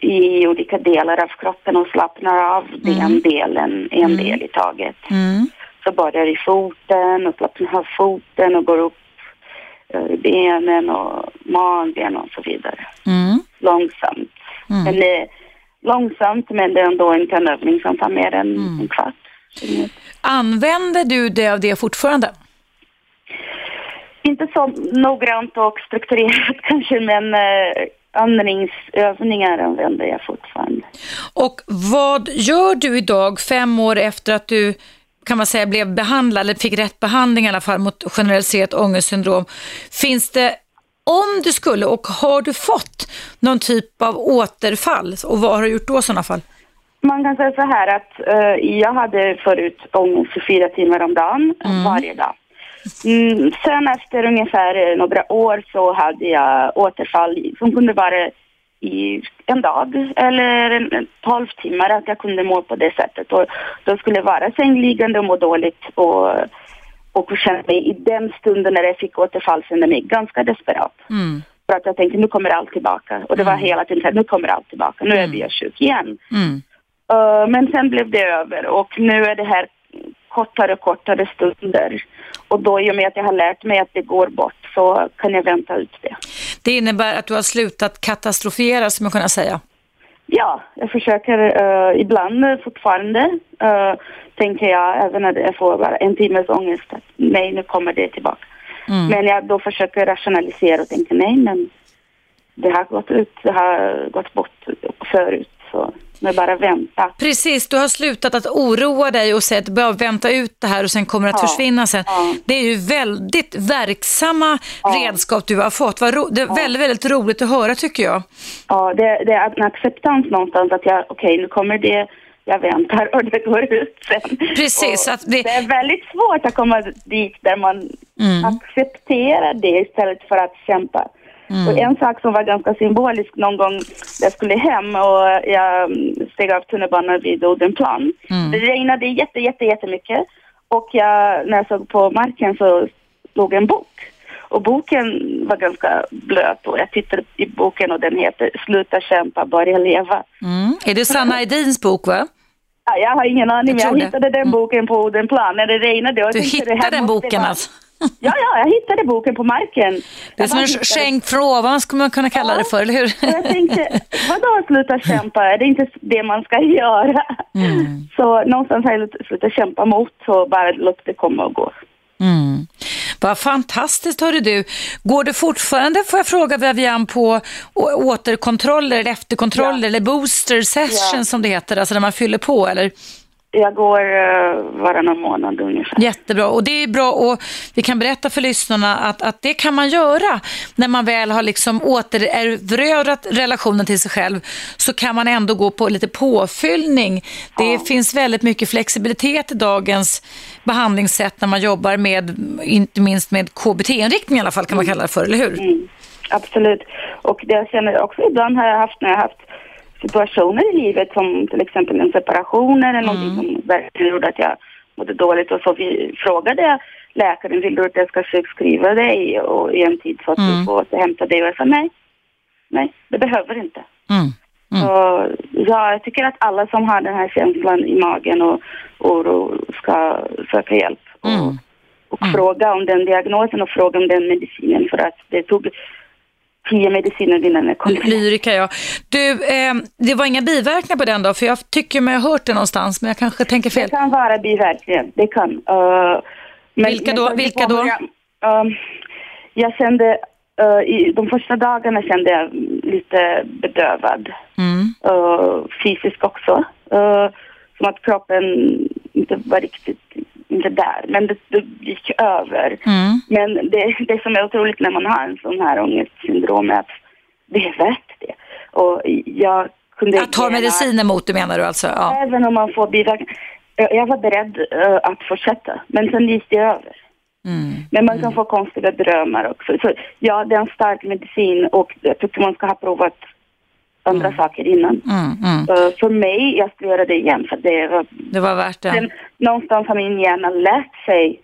A: i olika delar av kroppen och slappna av den delen, en del i taget.
B: Mm.
A: Så börjar i foten och slappnar av foten och går upp benen och magen och så vidare.
B: Mm.
A: Långsamt.
B: Mm.
A: Men det är långsamt men det är ändå inte en övning som tar mer än
B: Mm.
A: en kvart.
B: Använder du dig av det fortfarande?
A: Inte så noggrant och strukturerat (laughs) kanske men eh, andningsövningar använder jag fortfarande.
B: Och vad gör du idag, fem år efter att du kan man säga blev behandlad, eller fick rätt behandling i alla fall mot generaliserat ångestsyndrom. Finns det, om du skulle och har du fått någon typ av återfall och vad har du gjort då i sådana fall?
A: Man kan säga så här att eh, jag hade förut ångest 24 timmar om dagen, varje dag. Mm, sen efter ungefär eh, några år så hade jag återfall som kunde vara i en dag eller en, en 12 timmar, att jag kunde må på det sättet. Och då skulle vara sängliggande och må dåligt och, och känna mig i den stunden när jag fick återfall kände mig ganska desperat.
B: Mm.
A: För att jag tänkte nu kommer allt tillbaka. Och det var hela tiden så här, nu kommer allt tillbaka, nu är jag sjuk igen.
B: Mm.
A: Uh, men sen blev det över och nu är det här kortare och kortare stunder. Och då i och med att jag har lärt mig att det går bort så kan jag vänta ut det.
B: Det innebär att du har slutat katastrofera, som jag kunna säga.
A: Ja, jag försöker uh, ibland fortfarande, uh, tänker jag, även när jag får bara en timmes ångest, att nej, nu kommer det tillbaka.
B: Mm.
A: Men jag då försöker rationalisera och tänka nej, men det har gått ut, det har gått bort förut, så nu bara vänta.
B: Precis, du har slutat att oroa dig och säga att bara vänta ut det här och sen kommer det att
A: Ja,
B: försvinna sen.
A: ja.
B: Det är ju väldigt verksamma redskap du har fått. Det är väldigt, väldigt roligt att höra tycker jag.
A: Ja, det, det är en acceptans någonstans att jag, okej, nu kommer det, jag väntar och det går ut sen.
B: Precis, det-
A: det är väldigt svårt att komma dit där man
B: Mm.
A: accepterar det istället för att kämpa.
B: Mm.
A: Och en sak som var ganska symbolisk någon gång, jag skulle hem och jag mm, steg av tunnelbanan vid Odenplan.
B: Mm.
A: Det regnade jätte, jätte, jättemycket och jag, när jag såg på marken så låg en bok. Och boken var ganska blöt och jag tittade i boken och den heter Sluta kämpa, börja leva.
B: Mm. Är det Sanna Edins bok va?
A: Ja, jag har ingen aning,
B: Jag
A: men jag hittade den boken på Odenplan när det regnade.
B: Du hittade den boken alltså?
A: Ja, ja, jag hittade boken på marken.
B: Det är som en skänk från ovan skulle man kunna kalla
A: Ja.
B: det för, eller hur?
A: Jag tänkte, vadå sluta kämpa? Är det inte det man ska göra?
B: Mm.
A: Så någonstans har jag slutat kämpa mot och bara låt det komma och gå.
B: Mm. Vad fantastiskt hörru du. Går det fortfarande, får jag fråga Vivian, på återkontroller eller efterkontroller
A: Ja.
B: eller booster sessions
A: Ja.
B: som det heter, alltså när man fyller på eller?
A: Jag går uh, varannan månad ungefär.
B: Jättebra och det är bra och vi kan berätta för lyssnarna att, att det kan man göra när man väl har liksom återerövrat relationen till sig själv så kan man ändå gå på lite påfyllning. Det
A: Ja.
B: finns väldigt mycket flexibilitet i dagens behandlingssätt när man jobbar med, inte minst med KBT-inriktning i alla fall kan man kalla det för, eller hur?
A: Mm, absolut. Och det jag känner också ibland har jag haft när jag har haft situationer i livet som till exempel en separation eller någonting som verkligen gjorde att jag mådde dåligt och så vi frågade jag läkaren, vill du att jag ska sjukskriva dig och i en tid så att
B: Mm.
A: du får återhämta dig? Och jag sa nej, nej, det behöver inte.
B: Mm. Mm.
A: Så, ja, jag tycker att alla som har den här känslan i magen och oro ska söka hjälp och,
B: Mm.
A: och fråga om den diagnosen och fråga om den medicinen för att det tog tio mediciner innan jag kom till
B: Lyrika, ja. Du, eh, det var inga biverkningar på den då, för jag tycker mig ha hört det någonstans, men jag kanske tänker
A: Det
B: fel.
A: kan vara biverkningar, det kan. Uh, men,
B: Vilka då?
A: men-
B: Vilka då?
A: Um, jag kände, uh, i de första dagarna kände jag lite bedövad.
B: Mm.
A: uh, fysiskt också. Uh, som att kroppen inte var riktigt inte där, men det, det gick över.
B: Mm.
A: Men det, det som är otroligt när man har en sån här ångestsyndrom är att det är värt det. Och jag kunde
B: Att ta mediciner mot det menar du alltså? Ja.
A: Även om man får biverkningar. Jag var beredd uh, att fortsätta, men sen gick det över.
B: Mm.
A: Men man kan få konstiga drömmar också. Så, ja, det är en stark medicin och jag tycker man ska ha provat andra saker innan.
B: Mm, mm.
A: Uh, för mig, jag skulle göra det igen för det var,
B: Det var värt det.
A: sen, någonstans har min hjärna lärt sig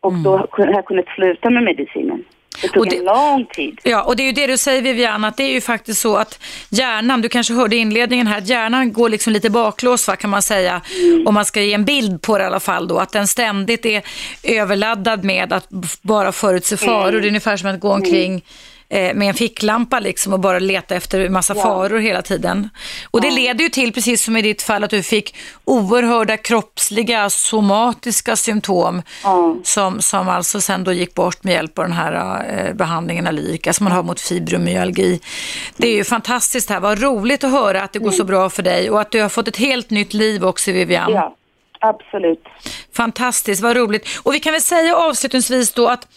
A: och då
B: Mm.
A: har jag kunnat sluta med medicinen. Det tog
B: Och det-
A: en lång tid.
B: Ja, och det är ju det du säger Vivian, att det är ju faktiskt så att hjärnan, du kanske hörde i inledningen här, att hjärnan går liksom lite baklås va, kan man säga, om man ska ge en bild på det i alla fall då, att den ständigt är överladdad med att bara förutse faror, det är ungefär som att gå omkring eh, med en ficklampa liksom och bara leta efter en massa
A: Ja.
B: faror hela tiden. Och det leder ju till, precis som i ditt fall, att du fick oerhörda kroppsliga somatiska symptom
A: Ja.
B: som, som alltså sen då gick bort med hjälp av den här eh, behandlingen Alika som man har mot fibromyalgi. Det är ju fantastiskt här, vad roligt att höra att det går så bra för dig och att du har fått ett helt nytt liv också Vivian.
A: Ja, absolut.
B: Fantastiskt, vad roligt. Och vi kan väl säga avslutningsvis då att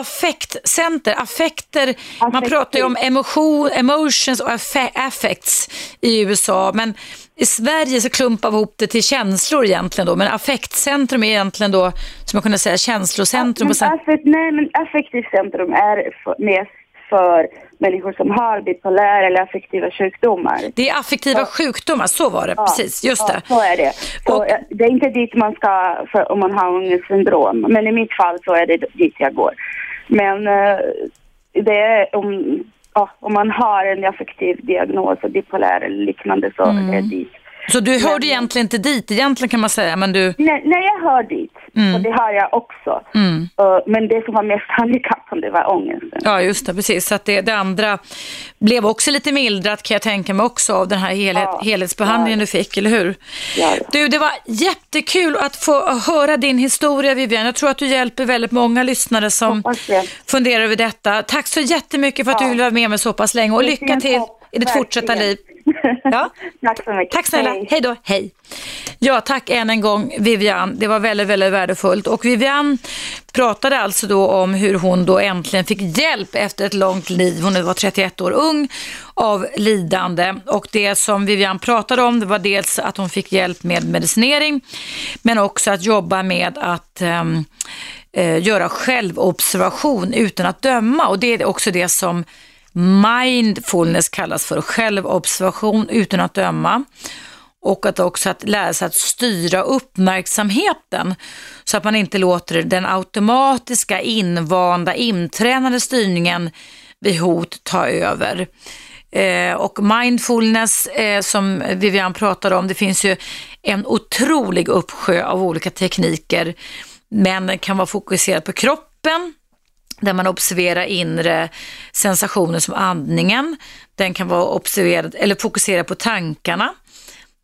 B: affektcenter, affekter, man
A: Affekter.
B: pratar ju om emotion, emotions och affe- affects i USA, men i Sverige så klumpar vi ihop det till känslor egentligen då, men affektcentrum är egentligen då, som man kunde säga, känslocentrum.
A: Men
B: Och sen,
A: affekt, nej, men affektivt centrum är mest för människor som har bipolära eller affektiva sjukdomar.
B: det är affektiva sjukdomar, så var det, precis, just
A: ja,
B: det.
A: så är det. Så,
B: Och-
A: det är inte dit man ska för, om man har ångestsyndrom. Men i mitt fall så är det dit jag går. Men eh, det är om, ja, om man har en affektiv diagnos, bipolär eller liknande, så
B: Mm.
A: är det dit.
B: Så du hörde egentligen inte dit, egentligen kan man säga, men du,
A: Nej, nej, jag hör dit. Och det har jag också.
B: Mm.
A: Eh, men det som var mest (laughs) handikappande var ångesten.
B: Ja, just det, precis. Så att det, det andra blev också lite mildrat kan jag tänka mig också av den här helhet,
A: Ja.
B: helhetsbehandlingen du fick, eller hur?
A: Ja.
B: Du, det var jättekul att få höra din historia Vivian. Jag tror att du hjälper väldigt många lyssnare som funderar över detta. Tack så jättemycket för att
A: Ja.
B: du ville vara med mig så pass länge och lycka till
A: hopp,
B: i ditt fortsatta liv. (laughs) Ja.
A: Tack så mycket.
B: Tack snälla,
A: Hej.
B: hej då, hej. Ja, tack än en gång Vivian, det var väldigt, väldigt värdefullt. Och Vivian pratade alltså då om hur hon då äntligen fick hjälp efter ett långt liv, hon var 31 år ung, av lidande. Och det som Vivian pratade om, det var dels att hon fick hjälp med medicinering, men också att jobba med att eh, göra självobservation utan att döma. Och det är också det som mindfulness kallas för, självobservation utan att döma. Och att också att lära sig att styra uppmärksamheten så att man inte låter den automatiska, invanda, intränade styrningen vid hot ta över. Eh, och mindfulness eh, som Vivian pratade om, det finns ju en otrolig uppsjö av olika tekniker. Men den kan vara fokuserad på kroppen, där man observerar inre sensationer som andningen. Den kan vara observerad, eller fokusera på tankarna,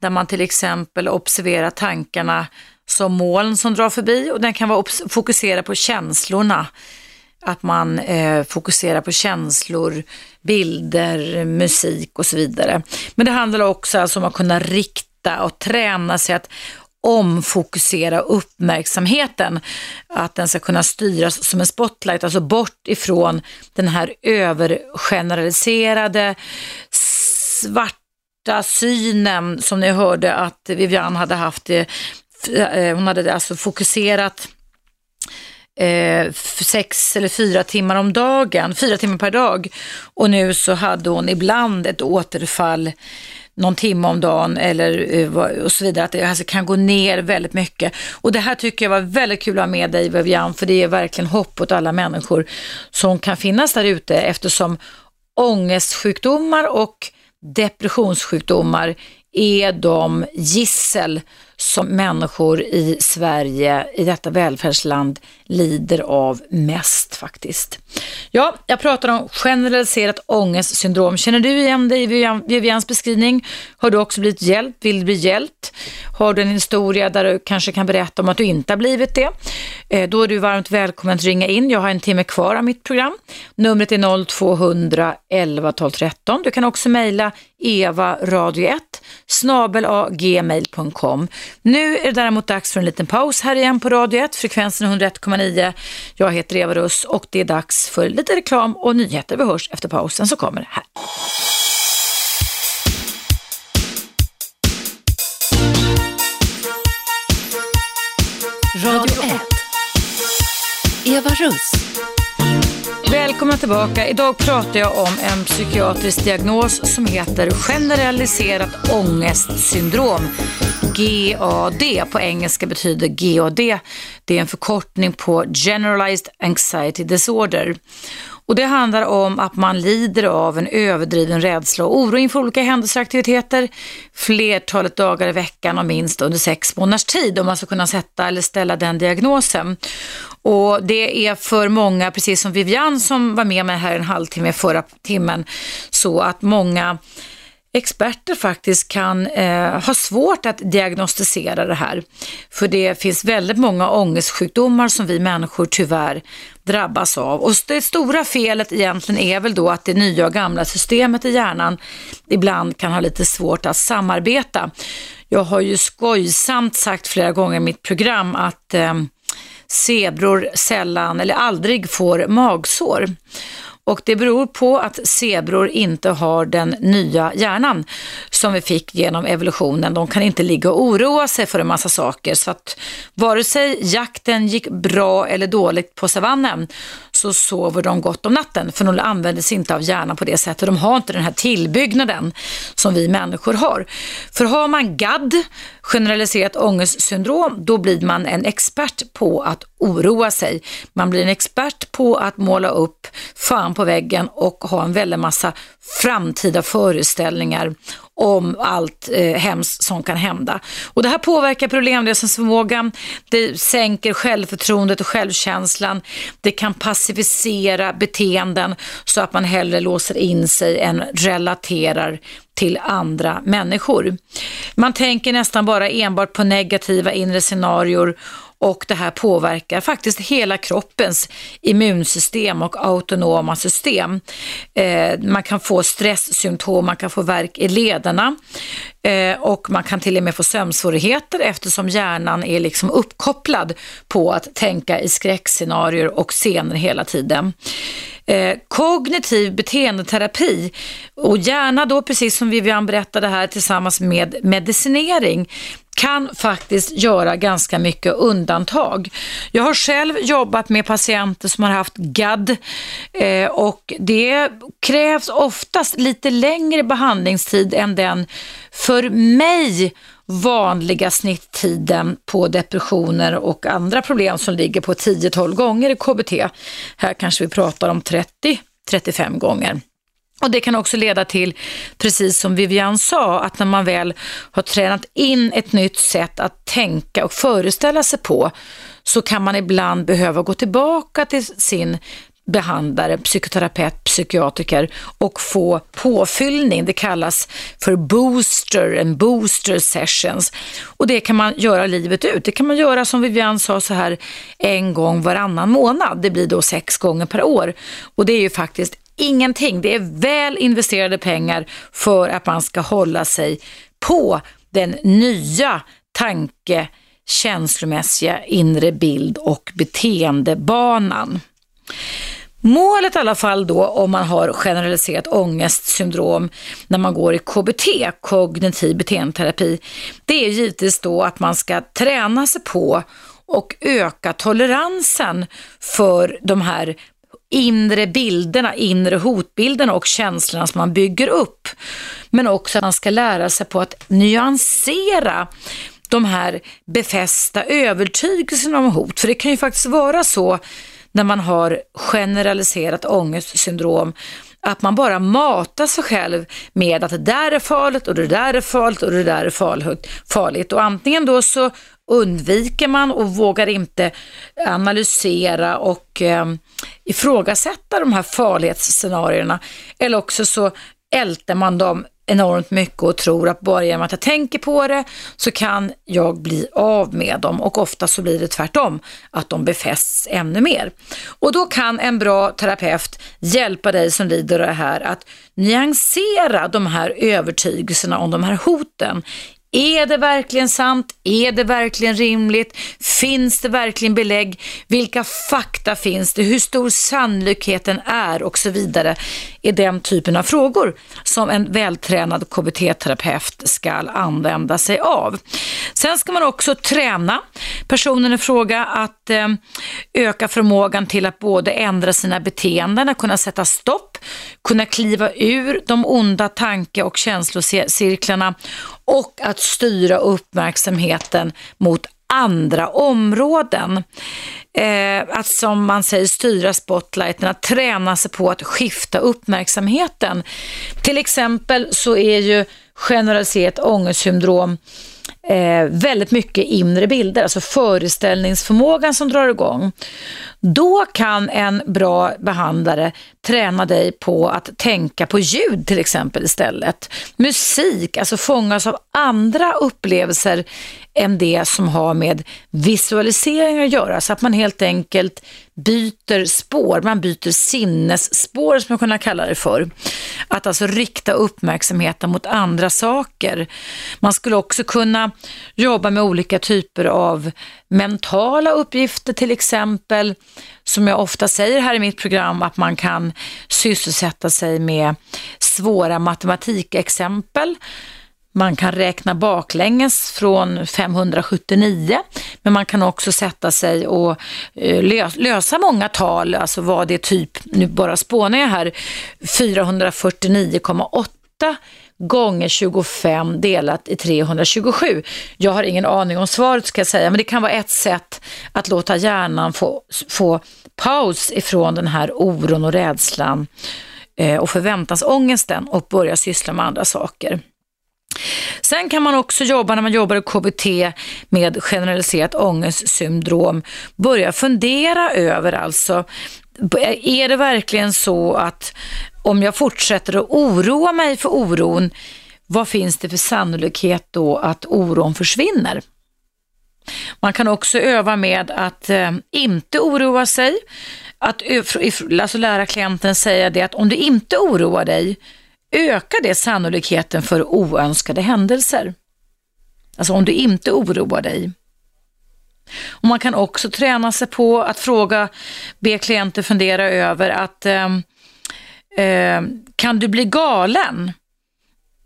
B: där man till exempel observerar tankarna som moln som drar förbi och den kan vara fokusera på känslorna. Att man eh, fokuserar på känslor, bilder, musik och så vidare. Men det handlar också alltså om att kunna rikta och träna sig att omfokusera uppmärksamheten. Att den ska kunna styras som en spotlight, alltså bort ifrån den här övergeneraliserade svarta synen som ni hörde att Vivian hade haft. Eh, hon hade alltså fokuserat eh, sex eller fyra timmar om dagen, fyra timmar per dag. Och nu så hade hon ibland ett återfall någon timme om dagen eller eh, och så vidare. Att det alltså kan gå ner väldigt mycket. Och det här tycker jag var väldigt kul att ha med dig Vivian, för det ger verkligen hopp åt alla människor som kan finnas där ute eftersom ångestsjukdomar och depressionssjukdomar är de gissel som människor i Sverige, i detta välfärdsland, lider av mest faktiskt. Ja, jag pratar om generaliserat ångestsyndrom. Känner du igen dig i Vivians beskrivning? Har du också blivit hjälpt? Vill du bli hjälpt? Har du en historia där du kanske kan berätta om att du inte har blivit det? Eh, då är du varmt välkommen att ringa in. Jag har en timme kvar av mitt program. Numret är 0200 11 12 13. Du kan också mejla evaradio1 snabel gmail.com. Nu är det däremot dags för en liten paus här igen på Radio 1, frekvensen är 101,9. Jag heter Eva Russ och det är dags för lite reklam och nyheter. Vi hörs efter pausen så kommer det här.
C: Radio 1. Eva Russ.
B: Välkomna tillbaka. Idag pratar jag om en psykiatrisk diagnos som heter generaliserat ångestsyndrom. GAD på engelska betyder GAD. Det är en förkortning på Generalized Anxiety Disorder. Och det handlar om att man lider av en överdriven rädsla och oro inför olika händelser och aktiviteter flertalet dagar i veckan och minst under sex månaders tid om man ska kunna sätta eller ställa den diagnosen. Och det är för många, precis som Vivian som var med mig här en halvtimme förra timmen, så att många experter faktiskt kan eh, ha svårt att diagnostisera det här. För det finns väldigt många ångestsjukdomar som vi människor tyvärr drabbas av. Och det stora felet egentligen är väl då att det nya och gamla systemet i hjärnan ibland kan ha lite svårt att samarbeta. Jag har ju skojsamt sagt flera gånger i mitt program att eh, zebror sällan eller aldrig får magsår. Och det beror på att zebror inte har den nya hjärnan som vi fick genom evolutionen. De kan inte ligga och oroa sig för en massa saker. Så att vare sig jakten gick bra eller dåligt på savannen så sover de gott om natten. För de använder sig inte av hjärnan på det sättet. De har inte den här tillbyggnaden som vi människor har. För har man GAD, generaliserat ångestsyndrom, då blir man en expert på att oroa sig. Man blir en expert på att måla upp fan på väggen och ha en väldig massa framtida föreställningar om allt eh, hemskt som kan hända. Och det här påverkar problemlösningsförmågan, det sänker självförtroendet och självkänslan, det kan passivisera beteenden så att man hellre låser in sig än relaterar till andra människor. Man tänker nästan bara enbart på negativa inre scenarier och det här påverkar faktiskt hela kroppens immunsystem och autonoma system. Eh, man kan få stresssymptom, man kan få värk i lederna eh, och man kan till och med få sömnsvårigheter eftersom hjärnan är liksom uppkopplad på att tänka i skräckscenarier och scener hela tiden. Eh, kognitiv beteendeterapi och gärna då precis som Vivian berättade här tillsammans med medicinering kan faktiskt göra ganska mycket undantag. Jag har själv jobbat med patienter som har haft GAD eh, och det krävs oftast lite längre behandlingstid än den för mig vanliga snitttiden på depressioner och andra problem som ligger på 10-12 gånger i KBT. Här kanske vi pratar om 30-35 gånger. Och Det kan också leda till, precis som Vivian sa, att när man väl har tränat in ett nytt sätt att tänka och föreställa sig på, så kan man ibland behöva gå tillbaka till sin behandlare, psykoterapeut, psykiatriker och få påfyllning. Det kallas för booster, en booster sessions. Och det kan man göra livet ut. Det kan man göra som Vivian sa så här en gång varannan månad. Det blir då sex gånger per år. Och det är ju faktiskt ingenting. Det är väl investerade pengar för att man ska hålla sig på den nya tanke, känslomässiga inre bild och beteendebanan. Målet i alla fall då om man har generaliserat ångestsyndrom när man går i KBT, kognitiv beteendeterapi, det är givetvis då att man ska träna sig på och öka toleransen för de här inre bilderna, inre hotbilderna och känslorna som man bygger upp. Men också att man ska lära sig på att nyansera de här befästa övertygelserna om hot. För det kan ju faktiskt vara så när man har generaliserat ångestsyndrom att man bara matar sig själv med att det där är farligt och det där är farligt och det där är farligt. Och antingen då så undviker man och vågar inte analysera och eh, ifrågasätta de här farlighetsscenarierna. Eller också så älter man dem enormt mycket och tror att bara genom att jag tänker på det så kan jag bli av med dem och ofta så blir det tvärtom, att de befästs ännu mer. Och då kan en bra terapeut hjälpa dig som lider av det här att nyansera de här övertygelserna om de här hoten är det verkligen sant? Är det verkligen rimligt? Finns det verkligen belägg? Vilka fakta finns det? Hur stor sannolikheten är och så vidare är den typen av frågor som en vältränad KBT-terapeut ska använda sig av. Sen ska man också träna personen i fråga att eh, öka förmågan till att både ändra sina beteenden, att kunna sätta stopp, kunna kliva ur de onda tanke och känslocirklarna och att styra uppmärksamheten mot andra områden. Eh, att som man säger styra spotlighten, att träna sig på att skifta uppmärksamheten. Till exempel så är ju generaliserat ångestsyndrom eh, väldigt mycket inre bilder, alltså föreställningsförmågan som drar igång. Då kan en bra behandlare träna dig på att tänka på ljud till exempel istället. Musik, alltså fångas av andra upplevelser än det som har med visualisering att göra. Så att man helt enkelt byter spår, man byter sinnesspår som man kunna kalla det för. Att alltså rikta uppmärksamheten mot andra saker. Man skulle också kunna jobba med olika typer av mentala uppgifter till exempel. Som jag ofta säger här i mitt program att man kan sysselsätta sig med svåra matematikexempel man kan räkna baklänges från 579, men man kan också sätta sig och eh, lösa många tal, alltså vad det är typ, nu bara spånar jag här, 449,8 gånger 25 delat i 327. Jag har ingen aning om svaret ska jag säga, men det kan vara ett sätt att låta hjärnan få, få paus ifrån den här oron och rädslan eh, och förväntansångesten och börja syssla med andra saker. Sen kan man också jobba, när man jobbar i KBT med generaliserat ångestsyndrom, börja fundera över alltså, är det verkligen så att om jag fortsätter att oroa mig för oron, vad finns det för sannolikhet då att oron försvinner? Man kan också öva med att eh, inte oroa sig, att eh, alltså lära klienten säga det att om du inte oroar dig ökar det sannolikheten för oönskade händelser. Alltså om du inte oroar dig. Och Man kan också träna sig på att fråga, be klienter fundera över att eh, eh, kan du bli galen?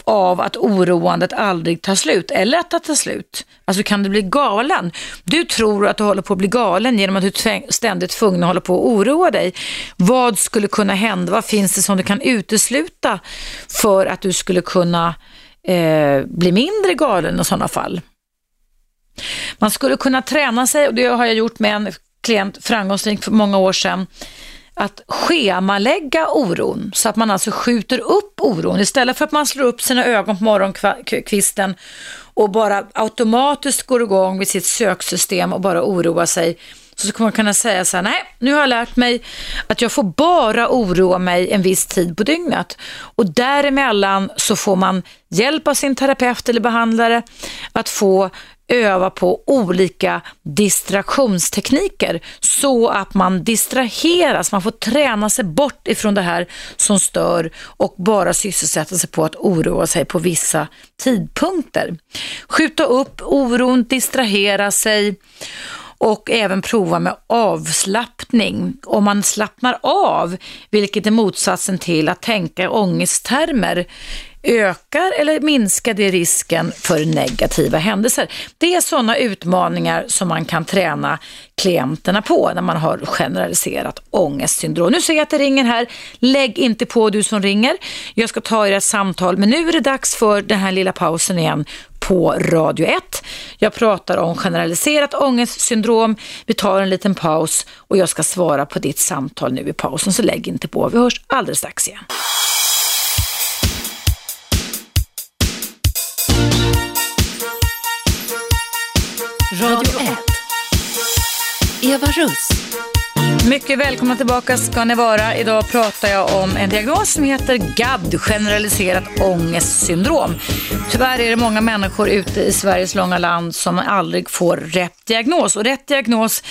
B: Av att oroandet aldrig tar slut eller att det tar slut. Alltså kan du bli galen? Du tror att du håller på att bli galen genom att du ständigt tvungen att hålla på att oroa dig. Vad skulle kunna hända? Vad finns det som du kan utesluta för att du skulle kunna eh, bli mindre galen i sådana fall? Man skulle kunna träna sig, och det har jag gjort med en klient framgångsrikt för många år sedan, att schemalägga oron så att man alltså skjuter upp oron istället för att man slår upp sina ögon på morgonkvisten och bara automatiskt går igång med sitt söksystem och bara oroar sig så skulle man kunna säga så här, nej, nu har jag lärt mig att jag får bara oroa mig en viss tid på dygnet. Och däremellan så får man hjälp av sin terapeut eller behandlare att få öva på olika distraktionstekniker så att man distraheras, man får träna sig bort ifrån det här som stör och bara sysselsätta sig på att oroa sig på vissa tidpunkter. Skjuta upp oron, distrahera sig och även prova med avslappning. Om man slappnar av, vilket är motsatsen till att tänka ångesttermer, Ökar eller minskar det risken för negativa händelser? Det är sådana utmaningar som man kan träna klienterna på när man har generaliserat ångestsyndrom. Nu ser jag att det ringer här. Lägg inte på du som ringer. Jag ska ta era samtal, men nu är det dags för den här lilla pausen igen på Radio 1. Jag pratar om generaliserat ångestsyndrom. Vi tar en liten paus och jag ska svara på ditt samtal nu i pausen, så lägg inte på. Vi hörs alldeles strax igen.
C: Radio 1. Eva Russ.
B: Mycket välkomna tillbaka ska ni vara. Idag pratar jag om en diagnos som heter GAD, generaliserat ångestsyndrom. Tyvärr är det många människor ute i Sveriges långa land som aldrig får rätt diagnos. Och rätt diagnos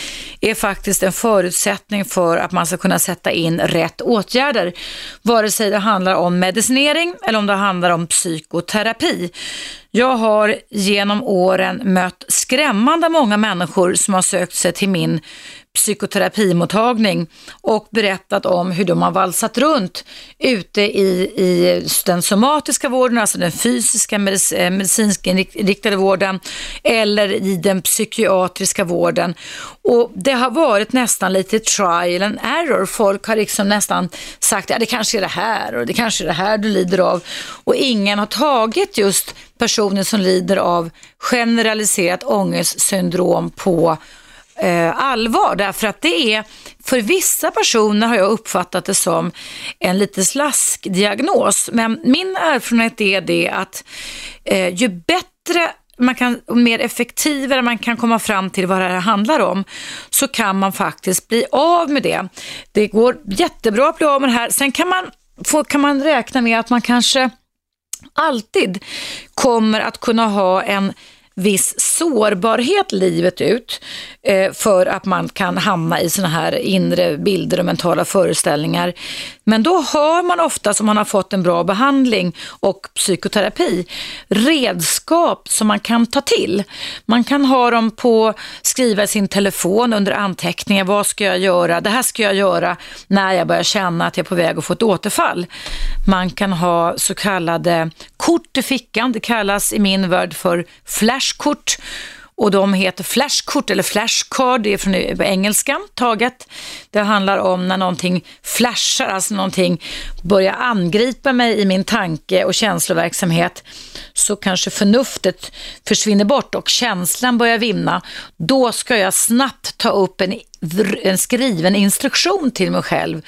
B: är faktiskt en förutsättning för att man ska kunna sätta in rätt åtgärder. Vare sig det handlar om medicinering eller om det handlar om psykoterapi. Jag har genom åren mött skrämmande många människor som har sökt sig till min psykoterapimottagning och berättat om hur de har valsat runt ute i, i den somatiska vården, alltså den fysiska eh, medicinska inriktade vården eller i den psykiatriska vården. Och det har varit nästan lite trial and error. Folk har liksom nästan sagt, ja det kanske är det här och det kanske är det här du lider av. Och ingen har tagit just personer som lider av generaliserat ångestsyndrom på eh, allvar. Därför att det är, för vissa personer har jag uppfattat det som en lite slaskdiagnos. Men min erfarenhet är det att eh, ju bättre man kan, mer effektivare man kan komma fram till vad det här handlar om, så kan man faktiskt bli av med det. Det går jättebra att bli av med det här. Sen kan man, få, kan man räkna med att man kanske alltid kommer att kunna ha en viss sårbarhet livet ut eh, för att man kan hamna i såna här inre bilder och mentala föreställningar. Men då har man ofta, som man har fått en bra behandling och psykoterapi, redskap som man kan ta till. Man kan ha dem på, skriva i sin telefon under anteckningar, vad ska jag göra? Det här ska jag göra när jag börjar känna att jag är på väg att få ett återfall. Man kan ha så kallade kort i fickan, det kallas i min värld för flashkort och de heter flashkort eller flashcard, det är från engelskan taget. Det handlar om när någonting flashar, alltså någonting börjar angripa mig i min tanke och känsloverksamhet så kanske förnuftet försvinner bort och känslan börjar vinna. Då ska jag snabbt ta upp en en skriven instruktion till mig själv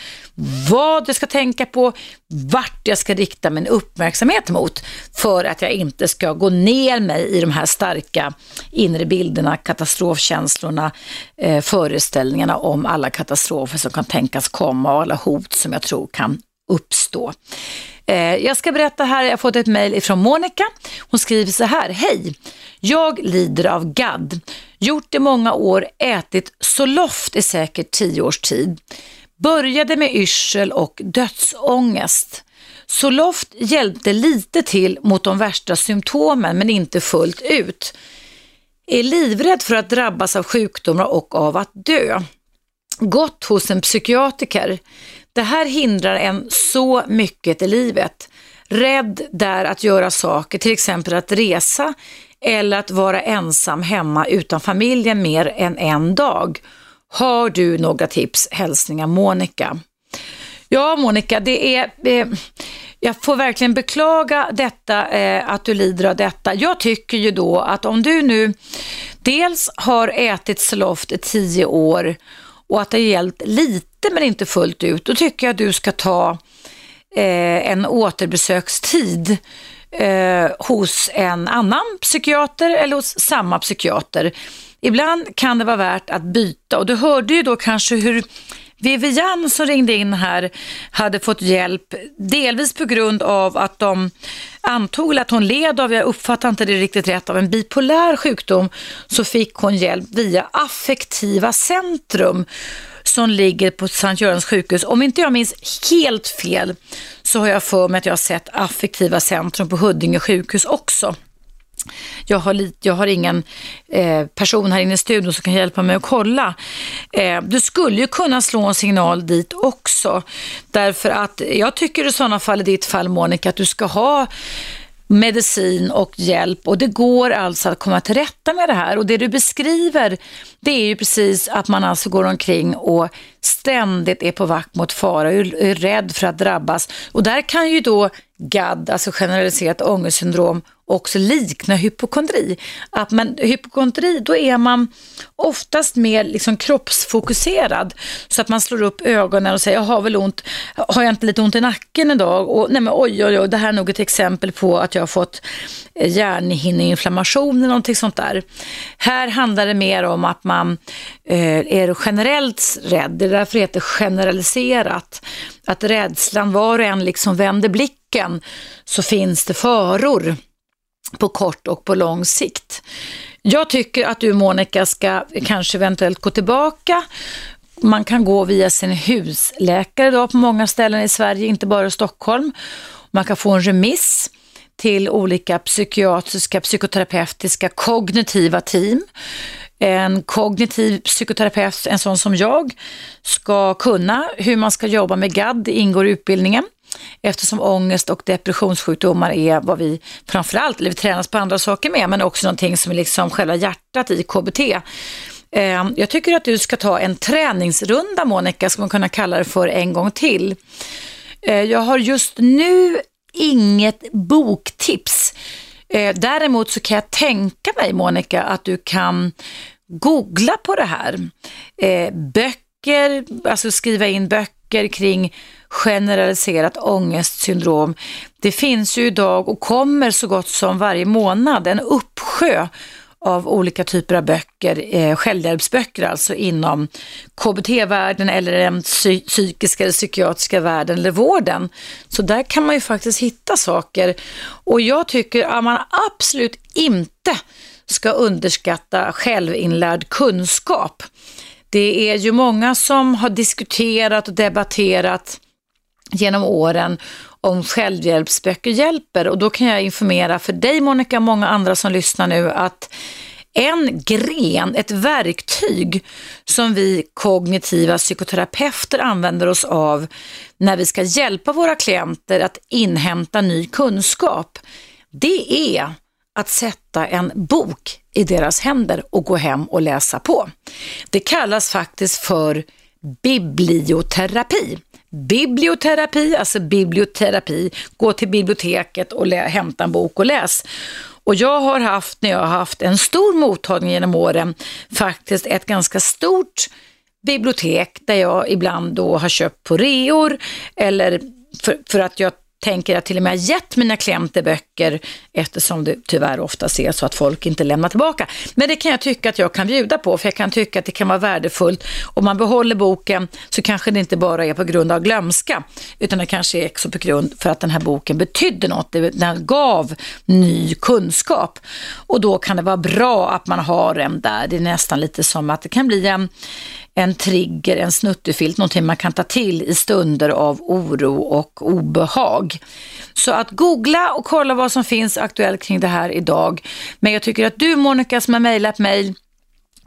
B: vad jag ska tänka på, vart jag ska rikta min uppmärksamhet mot för att jag inte ska gå ner mig i de här starka inre bilderna, katastrofkänslorna, eh, föreställningarna om alla katastrofer som kan tänkas komma och alla hot som jag tror kan uppstå. Eh, jag ska berätta här, jag har fått ett mejl ifrån Monica. Hon skriver så här, hej, jag lider av GAD. Gjort i många år, ätit Zoloft i säkert tio års tid. Började med yrsel och dödsångest. Zoloft hjälpte lite till mot de värsta symptomen men inte fullt ut. Är livrädd för att drabbas av sjukdomar och av att dö. Gått hos en psykiatriker. Det här hindrar en så mycket i livet. Rädd där att göra saker, till exempel att resa eller att vara ensam hemma utan familjen mer än en dag. Har du några tips? Hälsningar Monica. Ja Monica, det är, eh, jag får verkligen beklaga detta, eh, att du lider av detta. Jag tycker ju då att om du nu dels har ätit Zoloft i tio år och att det har gällt lite men inte fullt ut, då tycker jag att du ska ta eh, en återbesökstid eh, hos en annan psykiater eller hos samma psykiater. Ibland kan det vara värt att byta och du hörde ju då kanske hur Vivian som ringde in här hade fått hjälp, delvis på grund av att de antog att hon led av, jag uppfattar inte det riktigt rätt, av en bipolär sjukdom, så fick hon hjälp via affektiva centrum som ligger på Sankt Görans sjukhus. Om inte jag minns helt fel så har jag för mig att jag har sett affektiva centrum på Huddinge sjukhus också. Jag har, lite, jag har ingen eh, person här inne i studion som kan hjälpa mig att kolla. Eh, du skulle ju kunna slå en signal dit också. Därför att jag tycker i sådana fall, i ditt fall Monica, att du ska ha medicin och hjälp och det går alltså att komma till rätta med det här och det du beskriver det är ju precis att man alltså går omkring och ständigt är på vakt mot fara och är rädd för att drabbas och där kan ju då GAD, alltså generaliserat ångestsyndrom också likna hypokondri. Att man, hypokondri, då är man oftast mer liksom kroppsfokuserad. Så att man slår upp ögonen och säger, jag har väl ont, har jag inte lite ont i nacken idag? Och nej men oj, oj, oj, det här är nog ett exempel på att jag har fått eh, hjärnhinneinflammation eller någonting sånt där. Här handlar det mer om att man eh, är generellt rädd, det är därför det heter generaliserat. Att rädslan, var och en liksom vänder blicken så finns det faror på kort och på lång sikt. Jag tycker att du Monica ska kanske eventuellt gå tillbaka man kan gå via sin husläkare då på många ställen i Sverige, inte bara i Stockholm. Man kan få en remiss till olika psykiatriska, psykoterapeutiska, kognitiva team En kognitiv psykoterapeut, en sån som jag, ska kunna hur man ska jobba med GAD, det ingår i utbildningen eftersom ångest och depressionssjukdomar är vad vi framförallt, eller vi tränas på andra saker med, men också någonting som är liksom själva hjärtat i KBT. Ehm, jag tycker att du ska ta en träningsrunda, Monica, ska man kunna kalla det för en gång till. Ehm, jag har just nu inget boktips. Ehm, däremot så kan jag tänka mig, Monica, att du kan googla på det här. Böcker, alltså skriva in böcker kring generaliserat ångestsyndrom. Det finns ju idag och kommer så gott som varje månad en uppsjö av olika typer av böcker, eh, självhjälpsböcker alltså inom KBT-världen eller den psy psykiska eller psykiatriska världen eller vården. Så där kan man ju faktiskt hitta saker och jag tycker att man absolut inte ska underskatta självinlärd kunskap. Det är ju många som har diskuterat och debatterat genom åren om självhjälpsböcker hjälper och då kan jag informera för dig Monica och många andra som lyssnar nu att en gren, ett verktyg som vi kognitiva psykoterapeuter använder oss av när vi ska hjälpa våra klienter att inhämta ny kunskap, det är att sätta en bok i deras händer och gå hem och läsa på. Det kallas faktiskt för biblioterapi. Biblioterapi, alltså biblioterapi, gå till biblioteket och hämta en bok och läs. Och jag har haft, när jag har haft en stor mottagning genom åren, faktiskt ett ganska stort bibliotek där jag ibland då har köpt på reor eller för, för att jag tänker att till och med har gett mina klienter böcker eftersom det tyvärr ofta är så att folk inte lämnar tillbaka. Men det kan jag tycka att jag kan bjuda på för jag kan tycka att det kan vara värdefullt. Om man behåller boken så kanske det inte bara är på grund av glömska utan det kanske är också på grund för att den här boken betydde något. Den gav ny kunskap och då kan det vara bra att man har en där. Det är nästan lite som att det kan bli en en trigger, en snuttefilt, någonting man kan ta till i stunder av oro och obehag. Så att googla och kolla vad som finns aktuellt kring det här idag. Men jag tycker att du Monica som har mejlat mig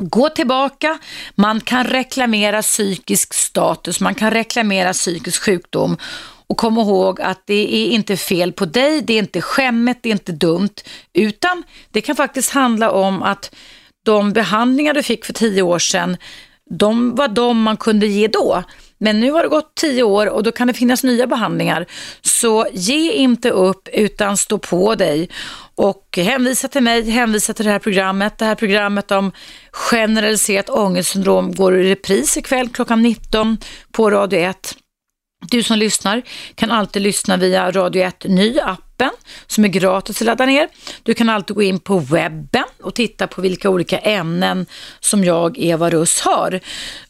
B: Gå tillbaka, man kan reklamera psykisk status, man kan reklamera psykisk sjukdom och kom ihåg att det är inte fel på dig, det är inte skämmet, det är inte dumt, utan det kan faktiskt handla om att de behandlingar du fick för tio år sedan de var de man kunde ge då. Men nu har det gått tio år och då kan det finnas nya behandlingar. Så ge inte upp utan stå på dig och hänvisa till mig, hänvisa till det här programmet. Det här programmet om generaliserat ångestsyndrom går i repris ikväll klockan 19 på Radio 1. Du som lyssnar kan alltid lyssna via Radio 1 Ny appen som är gratis att ladda ner. Du kan alltid gå in på webben och titta på vilka olika ämnen som jag, Eva Russ, har.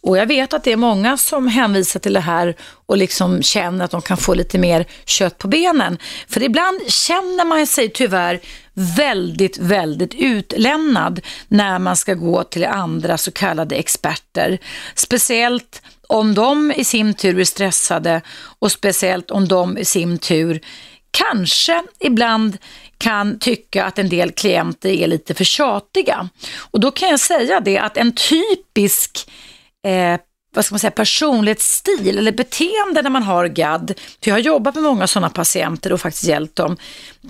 B: Och jag vet att det är många som hänvisar till det här och liksom känner att de kan få lite mer kött på benen. För ibland känner man sig tyvärr väldigt, väldigt utlämnad när man ska gå till andra så kallade experter. Speciellt om de i sin tur är stressade och speciellt om de i sin tur kanske ibland kan tycka att en del klienter är lite för tjatiga. Och då kan jag säga det att en typisk eh, vad ska man säga, personlighetsstil eller beteende när man har GAD, för jag har jobbat med många sådana patienter och faktiskt hjälpt dem,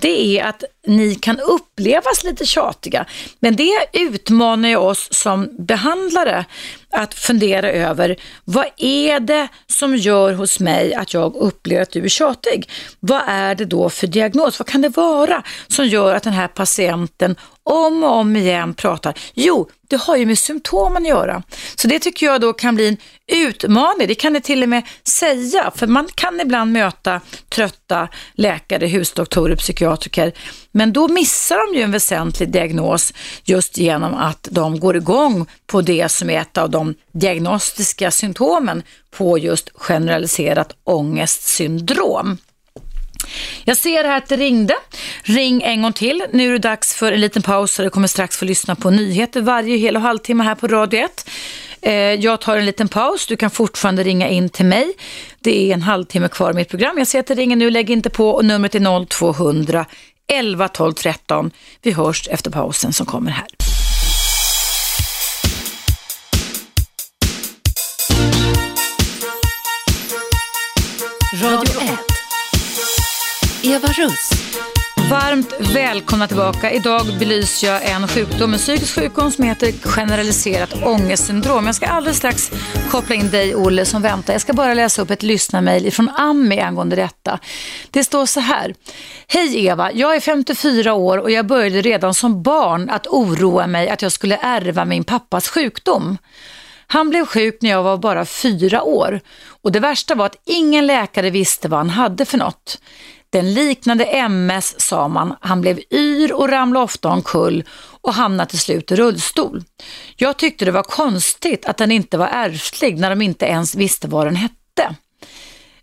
B: det är att ni kan upplevas lite tjatiga. Men det utmanar ju oss som behandlare att fundera över, vad är det som gör hos mig att jag upplever att du är tjatig? Vad är det då för diagnos? Vad kan det vara som gör att den här patienten om och om igen pratar? Jo, det har ju med symptomen att göra. Så det tycker jag då kan bli en utmaning. Det kan det till och med säga, för man kan ibland möta trötta läkare, husdoktorer, psykiatriker men då missar de ju en väsentlig diagnos just genom att de går igång på det som är ett av de diagnostiska symptomen på just generaliserat ångestsyndrom. Jag ser här att det ringde. Ring en gång till. Nu är det dags för en liten paus och du kommer strax få lyssna på nyheter varje hel och halvtimme här på Radio 1. Eh, jag tar en liten paus. Du kan fortfarande ringa in till mig. Det är en halvtimme kvar i mitt program. Jag ser att det ringer nu. Lägg inte på och numret är 0200 11 12 13. Vi hörs efter pausen som kommer här.
C: Radio 1 Eva Russ.
B: Varmt välkomna tillbaka. Idag belyser jag en sjukdom, en psykisk sjukdom som heter generaliserat ångestsyndrom. Jag ska alldeles strax koppla in dig, Olle, som väntar. Jag ska bara läsa upp ett lyssnarmail från Ami angående detta. Det står så här. Hej Eva, jag är 54 år och jag började redan som barn att oroa mig att jag skulle ärva min pappas sjukdom. Han blev sjuk när jag var bara fyra år och det värsta var att ingen läkare visste vad han hade för något. Den liknande MS sa man, han blev yr och ramlade ofta omkull och hamnade till slut i rullstol. Jag tyckte det var konstigt att den inte var ärftlig när de inte ens visste vad den hette.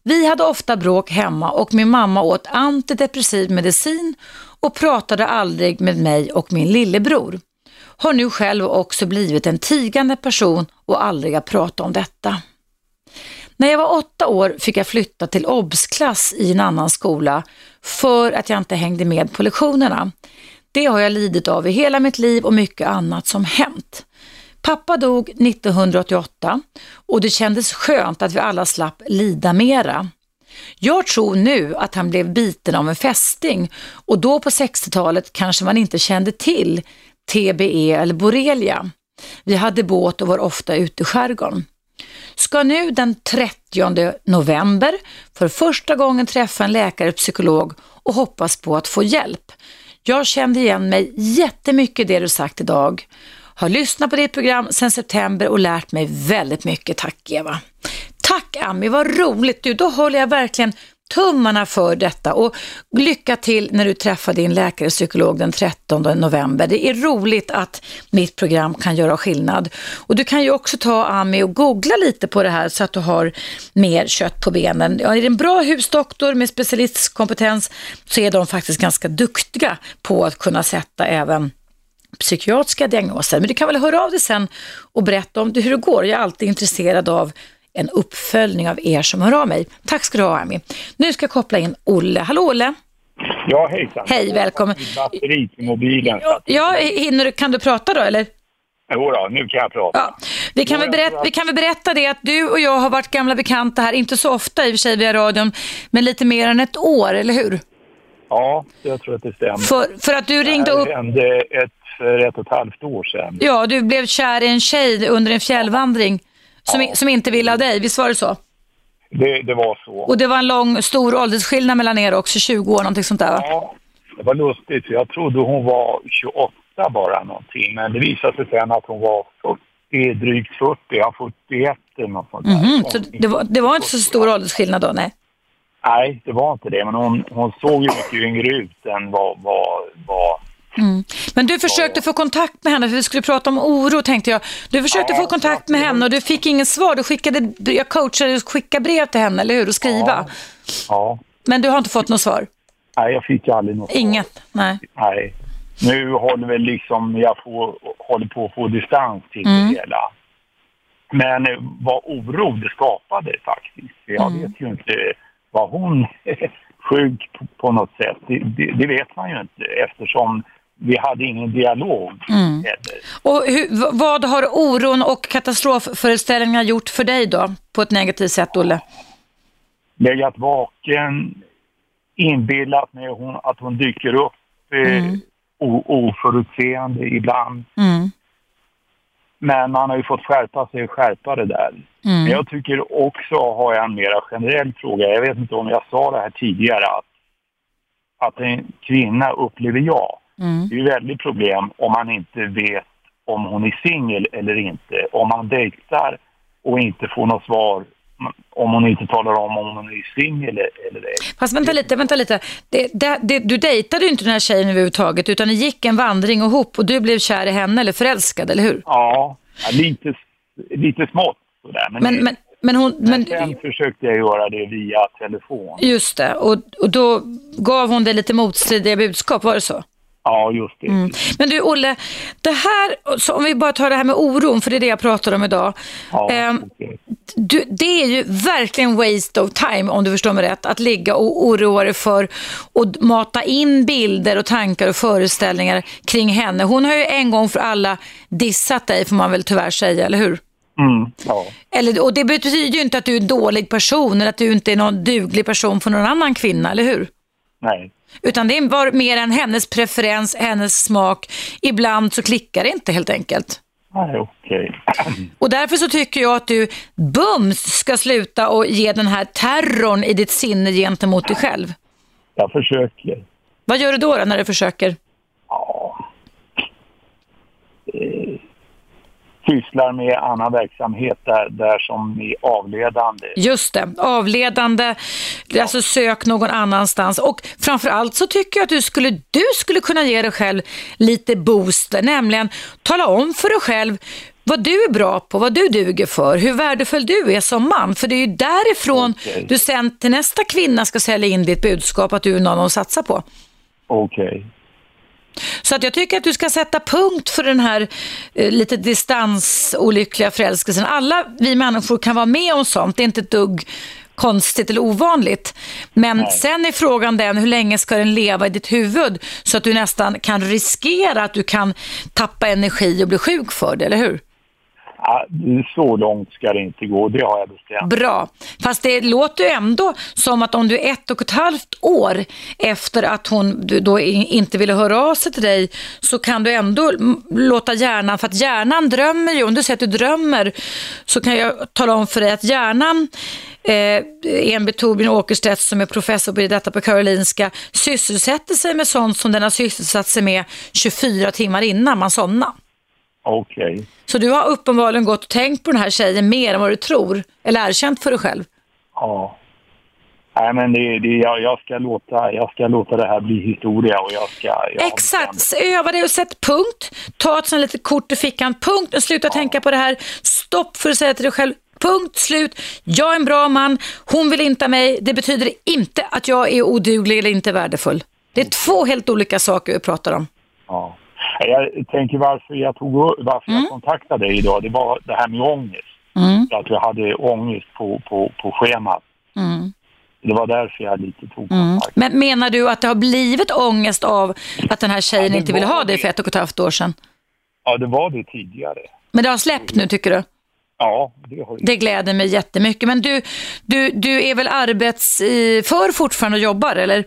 B: Vi hade ofta bråk hemma och min mamma åt antidepressiv medicin och pratade aldrig med mig och min lillebror. Har nu själv också blivit en tigande person och aldrig att prata om detta. När jag var åtta år fick jag flytta till obsklass i en annan skola för att jag inte hängde med på lektionerna. Det har jag lidit av i hela mitt liv och mycket annat som hänt. Pappa dog 1988 och det kändes skönt att vi alla slapp lida mera. Jag tror nu att han blev biten av en fästing och då på 60-talet kanske man inte kände till TBE eller borrelia. Vi hade båt och var ofta ute i skärgården ska nu den 30 november för första gången träffa en läkare och psykolog och hoppas på att få hjälp. Jag kände igen mig jättemycket i det du sagt idag. Har lyssnat på ditt program sedan september och lärt mig väldigt mycket. Tack Eva. Tack Ami, vad roligt du. Då håller jag verkligen tummarna för detta och lycka till när du träffar din läkare och psykolog den 13 november. Det är roligt att mitt program kan göra skillnad. Och du kan ju också ta Ami och googla lite på det här så att du har mer kött på benen. Ja, är det en bra husdoktor med specialistkompetens så är de faktiskt ganska duktiga på att kunna sätta även psykiatriska diagnoser. Men du kan väl höra av dig sen och berätta om hur det går. Jag är alltid intresserad av en uppföljning av er som hör av mig. Tack ska du ha Ami. Nu ska jag koppla in Olle. Hallå Olle!
D: Ja, hejsan.
B: Hej, välkommen.
D: Batteri till mobilen.
B: Ja, ja, hinner, kan du prata då eller?
D: Jo då, nu kan jag prata.
B: Ja. Vi, kan väl berätta, vi kan väl berätta det att du och jag har varit gamla bekanta här, inte så ofta i och för sig via radion, men lite mer än ett år, eller hur?
D: Ja, jag tror att det stämmer.
B: För, för att du ringde upp...
D: Det hände ett, för ett och ett halvt år sedan.
B: Ja, du blev kär i en tjej under en fjällvandring som, ja. som inte ville ha dig, visst var det så?
D: Det, det, var så.
B: Och det var en lång, stor åldersskillnad mellan er också, 20 år, någonting sånt där va?
D: Ja, det var lustigt. Jag trodde hon var 28 bara någonting, men det visade sig sen att hon var 40, drygt 40, ja 41 eller något sånt där. Mm -hmm.
B: Så det var, det var inte så stor åldersskillnad då, nej?
D: Nej, det var inte det, men hon, hon såg ju mycket yngre ut än vad, vad, vad
B: Mm. Men du försökte få kontakt med henne, för vi skulle prata om oro tänkte jag. Du försökte ja, få kontakt med henne och du fick inget svar. Du skickade, jag coachade dig att skicka brev till henne, eller hur? Och skriva.
D: Ja. ja.
B: Men du har inte fått något svar?
D: Nej, jag fick aldrig något
B: Inget?
D: Svar.
B: Nej.
D: Nej. Nu håller väl liksom, jag får, håller på att få distans till mm. det hela. Men eh, vad oro det skapade faktiskt. Jag mm. vet ju inte vad hon (laughs) sjuk på, på något sätt. Det, det, det, vet man ju inte eftersom vi hade ingen dialog. Mm.
B: Och hur, vad har oron och katastrofföreställningar gjort för dig då, på ett negativt sätt, Olle?
D: Legat vaken, inbillat mig hon, att hon dyker upp eh, mm. oförutseende ibland. Mm. Men man har ju fått skärpa sig och skärpa det där. Mm. Men jag tycker också, har jag en mer generell fråga, jag vet inte om jag sa det här tidigare, att, att en kvinna upplever jag Mm. Det är ju väldigt problem om man inte vet om hon är singel eller inte. Om man dejtar och inte får något svar om hon inte talar om om hon är singel eller ej.
B: Fast vänta lite, vänta lite. Det, det, det, du dejtade ju inte den här tjejen överhuvudtaget utan det gick en vandring ihop och du blev kär i henne eller förälskad, eller hur?
D: Ja, lite, lite smått sådär. Men,
B: men, men, men, hon, men,
D: sen försökte jag göra det via telefon.
B: Just det, och, och då gav hon dig lite motstridiga budskap, var det så?
D: Ja, just det. Mm.
B: Men du Olle, det här, så om vi bara tar det här med oron, för det är det jag pratar om idag. Ja, eh, okay. du, det är ju verkligen waste of time, om du förstår mig rätt, att ligga och oroa dig för och mata in bilder och tankar och föreställningar kring henne. Hon har ju en gång för alla dissat dig, får man väl tyvärr säga, eller hur?
D: Mm, ja.
B: Eller, och det betyder ju inte att du är en dålig person eller att du inte är någon duglig person för någon annan kvinna, eller hur?
D: Nej.
B: Utan det var mer än hennes preferens, hennes smak. Ibland så klickar det inte helt enkelt.
D: Nej, okej. (clears throat)
B: Och därför så tycker jag att du bums ska sluta och ge den här terrorn i ditt sinne gentemot dig själv.
D: Jag försöker.
B: Vad gör du då, då när du försöker?
D: Ja. Eh, sysslar med annan verksamhet där, där som är avledande.
B: Just det, avledande, alltså sök någon annanstans. Och framförallt så tycker jag att du skulle, du skulle kunna ge dig själv lite booster, nämligen tala om för dig själv vad du är bra på, vad du duger för, hur värdefull du är som man. För det är ju därifrån
D: Okej.
B: du sen till nästa kvinna ska sälja in ditt budskap att du är någon att satsa på.
D: Okej.
B: Så att jag tycker att du ska sätta punkt för den här eh, lite distansolyckliga förälskelsen. Alla vi människor kan vara med om sånt, det är inte ett dugg konstigt eller ovanligt. Men
D: Nej.
B: sen är frågan den, hur länge ska den leva i ditt huvud så att du nästan kan riskera att du kan tappa energi och bli sjuk för det, eller hur?
D: Så långt ska det inte gå, det har jag bestämt.
B: Bra, fast det låter ju ändå som att om du är ett och ett halvt år efter att hon då inte ville höra av sig till dig så kan du ändå låta hjärnan, för att hjärnan drömmer ju, om du säger att du drömmer så kan jag tala om för dig att hjärnan eh, Enby Torbjörn Åkerstedt som är professor på detta på Karolinska sysselsätter sig med sånt som den har sysselsatt sig med 24 timmar innan man somnar.
D: Okej.
B: Så du har uppenbarligen gått och tänkt på den här tjejen mer än vad du tror, eller erkänt för dig själv.
D: Ja. Nej, men det, det, jag, jag, ska låta, jag ska låta det här bli historia och jag ska... Jag
B: Exakt, öva dig och sätt punkt. Ta ett sånt litet kort i fickan. Punkt, och sluta tänka på det här. Stopp för att säga till dig själv. Punkt, slut. Jag är en bra man. Hon vill inte mig. Det betyder inte att jag är oduglig eller inte värdefull. Det är två helt olika saker vi pratar om.
D: Ja. Jag tänker varför jag tog varför
B: Mm.
D: jag kontaktade dig idag, det var det här med ångest. För att jag hade ångest på, på, på schemat. Det var därför jag lite tog kontakt.
B: Men menar du att det har blivit ångest av att den här tjejen
D: det
B: inte ville ha dig
D: det.
B: för ett och ett halvt år sedan?
D: Ja, det var det tidigare.
B: Men det har släppt nu tycker du?
D: Ja, det har
B: Det gläder mig jättemycket. Men du, du, du är väl arbetsför fortfarande och jobbar eller?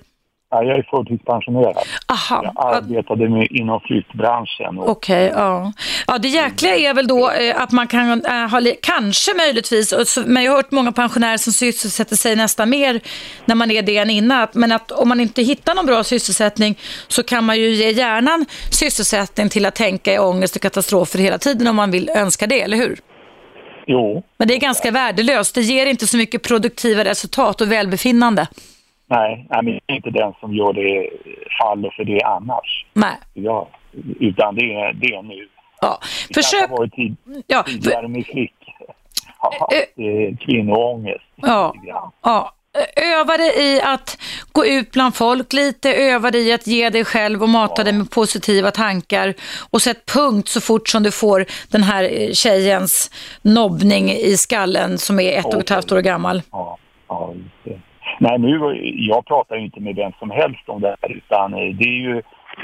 D: Ja, Jag är förtidspensionerad.
B: Aha.
D: Jag
B: Ja,
D: arbetade med, inom flyttbranschen. Och,
B: Okej, ja. Ja, det jäkliga är väl då eh, att man kan eh, ha, kanske möjligtvis, men jag har hört många pensionärer som sysselsätter sig nästan mer när man är det än innan, men att om man inte hittar någon bra sysselsättning så kan man ju ge hjärnan sysselsättning till att tänka i ångest och katastrofer hela tiden om man vill önska det, eller hur?
D: jo,
B: Men det är ganska värdelöst, det ger inte så mycket produktiva resultat och välbefinnande.
D: Nej, jag är inte den som gör det, faller för det annars.
B: Nej.
D: Ja, utan det är, det är nu.
B: Ja.
D: Det
B: Försök,
D: har varit tid,
B: ja, för,
D: tidigare med flick. (laughs) Ja,
B: Eh,
D: det är kvinnoångest.
B: Ja. Ja, öva dig i att gå ut bland folk lite, öva dig i att ge dig själv och mata dig med positiva tankar och sätt punkt så fort som du får den här eh, tjejens nobbning i skallen som är ett och ett halvt år gammal.
D: Ja, ja, just det. Nej, nu, jag pratar ju inte med vem som helst om det här utan eh, det är ju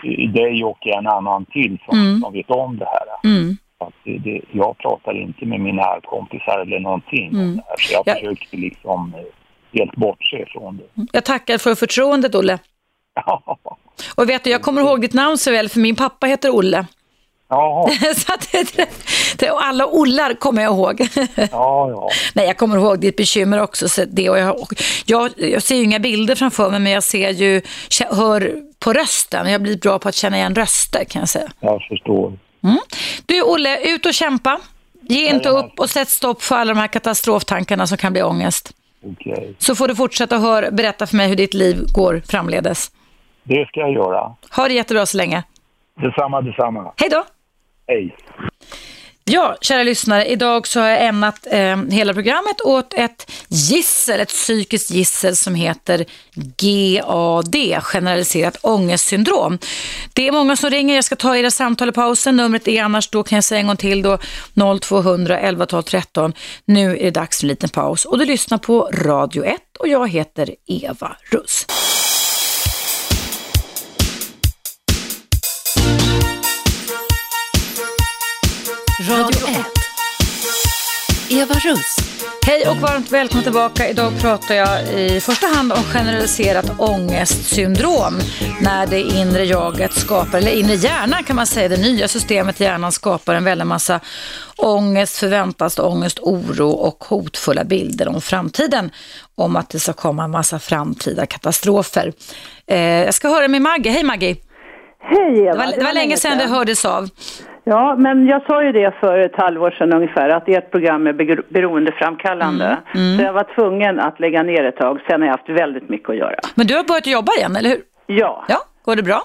D: eh, dig och en annan till som, som vet om det här.
B: Mm.
D: Det, det, jag pratar inte med mina kompisar eller någonting om det här. Så jag
B: Ja.
D: försöker liksom eh, helt bortse från det.
B: Jag tackar för förtroendet Olle. (laughs) Och vet du, jag kommer ihåg ditt namn så väl för min pappa heter Olle.
D: Jaha, (laughs)
B: så att det, det, och alla Ollar kommer jag ihåg.
D: ja, ja. (laughs)
B: Nej, jag kommer ihåg ditt bekymmer också. Så det, och jag, jag, jag ser ju inga bilder framför mig, men jag ser ju, hör på rösten. Jag blir bra på att känna igen röster kan jag säga.
D: Jag förstår.
B: Du Olle, ut och kämpa. Ge inte upp och sätt stopp för alla de här katastroftankarna som kan bli ångest.
D: Okej.
B: Så får du fortsätta höra, berätta för mig hur ditt liv går framledes.
D: Det ska jag göra.
B: Ha det jättebra så länge.
D: Detsamma, detsamma.
B: Hej då!
D: Hej.
B: Ja, kära lyssnare, idag så har jag ämnat eh, hela programmet åt ett gissel, ett psykiskt gissel som heter GAD, generaliserat ångestsyndrom. Det är många som ringer, jag ska ta era samtal i pausen, numret är annars, då kan jag säga en gång till då, 0200 11 12 13. Nu är det dags för en liten paus och du lyssnar på Radio 1 och jag heter Eva Russ.
C: Radio 1. Eva Russ.
B: Hej och varmt välkommen tillbaka. Idag pratar jag i första hand om generaliserat ångestsyndrom. När det inre jaget skapar, eller inre hjärnan kan man säga, det nya systemet i hjärnan skapar en väldig massa ångest, förväntas ångest, oro och hotfulla bilder om framtiden. Om att det ska komma en massa framtida katastrofer. Eh, jag ska höra med Maggie. Hej Maggie!
E: Hej Eva!
B: Det var, det var länge sedan det hördes av.
E: Ja, men jag sa ju det för ett halvår sedan ungefär, att ert program är be- beroendeframkallande.
B: Mm. Mm.
E: Så jag var tvungen att lägga ner ett tag, sen har jag haft väldigt mycket att göra.
B: Men du har börjat jobba igen, eller hur?
E: Ja,
B: Ja, går det bra?